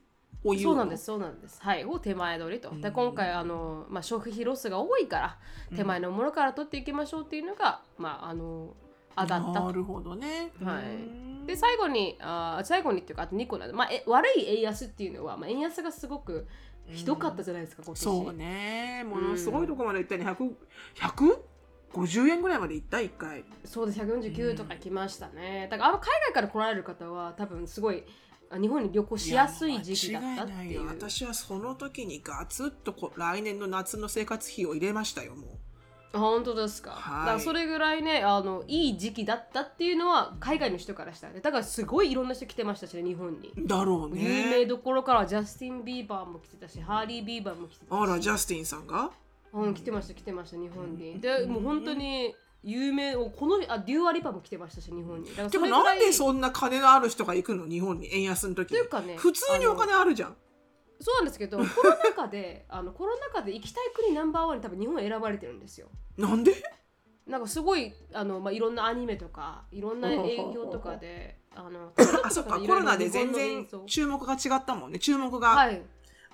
を言うの？そうなんですそうなんです。はいを手前取りと、で今回あの、まあ、消費ロスが多いから手前のものから取っていきましょうっていうのが、まああの上がったと。なるほどね。はい。うん。で最後にあー最後にっていうかあと2個なんで、まあ、え悪い円安っていうのは、まあ、円安がすごくひどかったじゃないですか、今年そうね。ものすごいとこまで行ったね。100、150円ぐらいまで行った一回。そうです149とか来ましたね、だからあの海外から来られる方は多分すごいあ日本に旅行しやすい時期だったっていうや間違いないよ私はその時にガツッとこ来年の夏の生活費を入れましたよ、もう。あ本当ですか、はい。だからそれぐらいねあのいい時期だったっていうのは海外の人からしたらね。だからすごいいろんな人来てましたしね日本に、だろう有名ね。どころからはジャスティン・ビーバーも来てたしヘイリー・ビーバーも来てたし。あら、ジャスティンさんが？うん、来てました来てました日本に。でもう本当に有名このあデュア・リパも来てましたし日本に。でもないんでそんな金のある人が行くの？日本に円安の時に。というかね普通にお金あるじゃんそうなんですけどコロナ禍で あのコロナ禍で行きたい国ナンバーワンに多分日本選ばれてるんですよ。なんで？なんかすごいあの、まあ、いろんなアニメとかいろんな営業とかであのあそっか。コロナで全然注目が違ったもんね。注目がはい。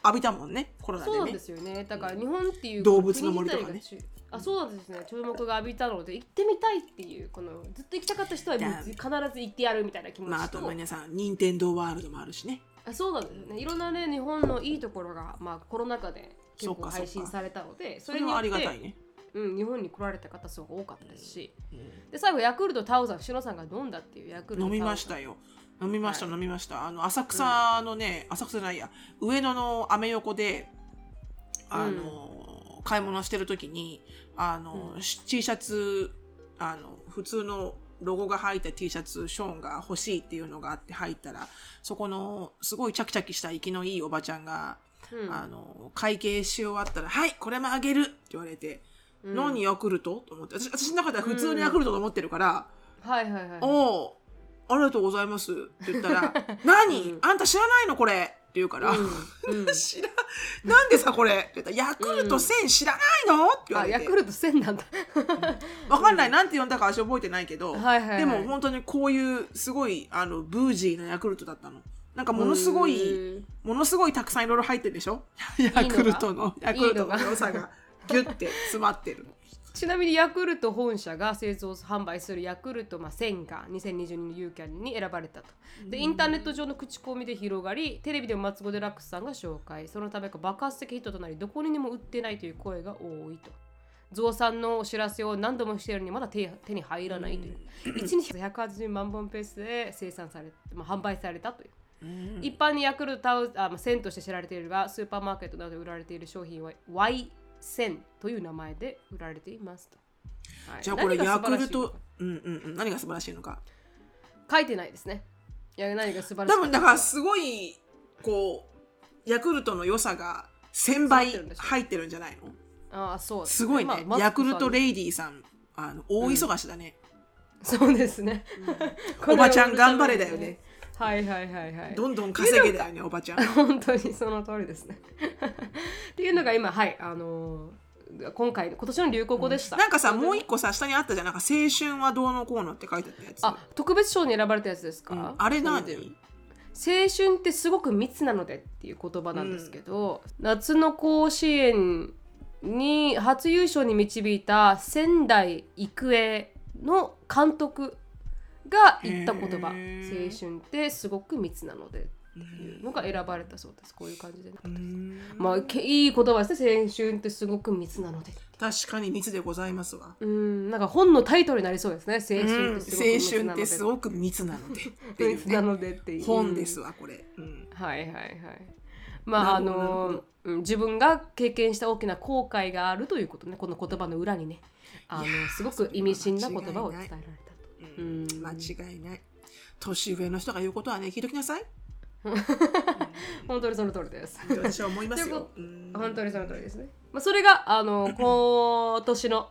浴びたもんね、コロナでね。そうなんですよね。だから日本っていう動物の森とかね。あそうなんですね。注目が浴びたので行ってみたいっていうこのずっと行きたかった人は必ず行ってやるみたいな気持ちと、まああと皆さん任天堂ワールドもあるしねあそうなんですよね。いろんなね日本のいいところが、まあ、コロナ禍で結構配信されたのでそれはありがたいね、ね、うん、日本に来られた方すごく多かったですし、で最後ヤクルトタウザンシノさんが飲んだっていうヤクルト飲みましたよ。飲みました、はい。飲みました。あの浅草のね、浅草じゃないや。上野のアメ横であの、買い物してる時にあの、T シャツあの普通のロゴが入った T シャツショーンが欲しいっていうのがあって入ったらそこのすごいチャキチャキした生きのいいおばちゃんが、うん。あの会計し終わったら「はいこれもあげる」って言われて「うん。何ヤクルト?」と思って私私の中では普通のヤクルトと思ってるから「はいはいはい。おおありがとうございます」って言ったら「何、うん。あんた知らないのこれ」言うから「うんうん。知らなんでさこれ」って言ったら「ヤクルト1000知らないの?」って言われて。あヤクルト1000なんだ。わかんない。なんて呼んだか私覚えてないけど、はいはいはい。でも本当にこういうすごいあのブージーなヤクルトだったの。なんかものすごい、ものすごいたくさんいろいろ入ってるでしょ？ヤクルトの、ヤクルトの良さがギュッて詰まってる。の。ちなみにヤクルト本社が製造販売するヤクルト、まあ、1000が2022のユーキャンに選ばれたと。でインターネット上の口コミで広がりテレビでもマツゴ・デラックスさんが紹介。そのためか爆発的ヒットとなりどこにも売ってないという声が多いと。増産のお知らせを何度もしているのにまだ手手に入らないという。1日180万本ペースで生産され、まあ、販売されたという。うん。一般にヤクルトあ、まあ、1000として知られているがスーパーマーケットなどで売られている商品は Y1000 という名前で売られていますと、はい。じゃあこれヤクルトか、うんうんうん、何が素晴らしいのか。書いてないですね。いや何が素晴らしい多分だからすごいこうヤクルトの良さが1000倍入ってるんじゃないの？ああそうすごいね、まあヤクルトレイディさんあの大忙しだね、コさんそうですね、おばちゃん頑張れだよねはいはいはいはい。どんどん稼げだよねおばちゃん。本当にその通りですね。っていうのが今はいあのー今回今年の流行語でした、なんかさもう一個さ下にあったじゃん。なんか青春はどうのこうのって書いてあったやつ。あ特別賞に選ばれたやつですか、うん。あれ何？ちょっと見て青春ってすごく密なのでっていう言葉なんですけど、夏の甲子園に初優勝に導いた仙台育英の監督が言った言葉青春ってすごく密なのでっていうのが選ばれたそうですこういう感じで、うん。まあけいい言葉ですね青春ってすごく密なので確かに密でございますわ。うん。なんか本のタイトルになりそうですね青春ってすごく密な春ので。ってすごく密なのでっていう 本ですわこれ、うん。はいはいはい。まああの自分が経験した大きな後悔があるということねこの言葉の裏にね。あのすごく意味深な言葉を伝えられたと。うんうん間違いない年上の人が言うことはね聞いときなさい 本当にその通りです。私は思いますよ。うん本当にその通りですね。まあ、それがあの 今年の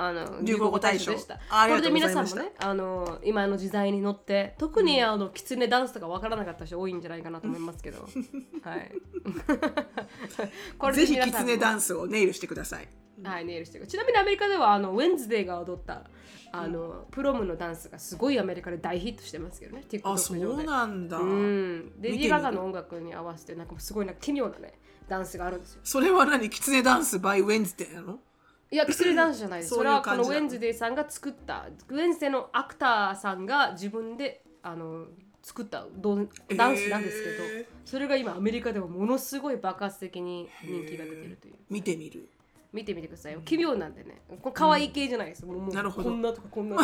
あの流行語大賞でした。これで皆さんもね、あの今の時代に乗って、特にあのキツネダンスとかわからなかった人多いんじゃないかなと思いますけど、はい。こぜひキ皆さんもツネダンスをネイルしてください。はい、ネイルしてる。ちなみにアメリカではあのウェンズデーが踊ったあの、プロムのダンスがすごいアメリカで大ヒットしてますけどね。あ、TikTok そ上でうなんだ。うん。で、ディガガの音楽に合わせて、なんかすごいなんか奇妙なね、ダンスがあるんですよ。それは何？キツネダンス？by Wednesday なの？いや、キツネダンスじゃないです。それはこのウェンズデーさんが作った、ウェンズデーのアクターさんが自分であの作ったダンスなんですけど、それが今アメリカではものすごい爆発的に人気が出てるという。見てみる。見てみてくださいよ。奇妙なんでね。これ可愛い系じゃないです。もうもうなるほどこんなとかこんなと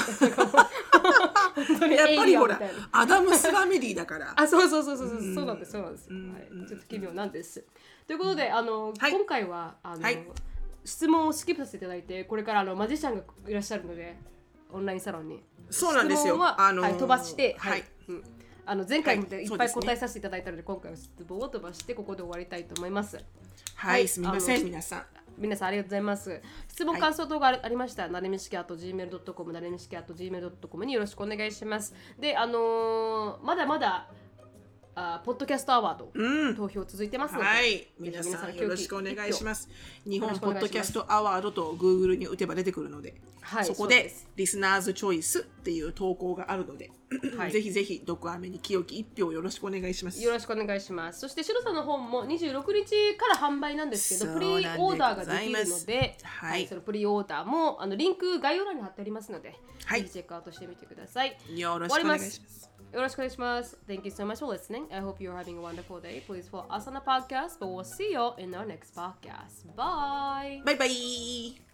やっぱりほらリアダムスファミリーだから。あ、そうそうそうそうそう、そうなんです、そうなんです、んはい。ちょっと奇妙なんです。ということで、あの、はい今回はあの、はい質問をスキップさせていただいて、これからあのマジシャンがいらっしゃるので、オンラインサロンに。そうなんですよ。質問は、あのーはい、飛ばして、はい。はいうんあの前回もはいいっぱい答えさせていただいたので、今回は質問を飛ばしてここで終わりたいと思います。はい、すみません、皆さん。皆さんありがとうございます。質問、はい感想等がありありましたら、なれみしきあと gmail.com、なれみしきあと gmail.com によろしくお願いします。で、あのーまだまだ、あポッドキャストアワード、うん。投票続いてますので、はい、皆さんのよろしくお願いします。日本ポッドキャストアワードと Google に打てば出てくるので、はいそこでリスナーズチョイスっていう投稿があるので、はいぜひぜひ毒アメに清き一票よろしくお願いします。よろしくお願いします。そして、シロさんの本も26日から販売なんですけど、プリオーダーができるので、はいそのプリオーダーもあのリンク概要欄に貼ってありますので、はいぜひチェックアウトしてみてください。よろしくお願いします。Yoroshiku Thank you so much for listening. I hope you're having a wonderful day. Please follow us on the podcast, but we'll see you in our next podcast. Bye. Bye bye.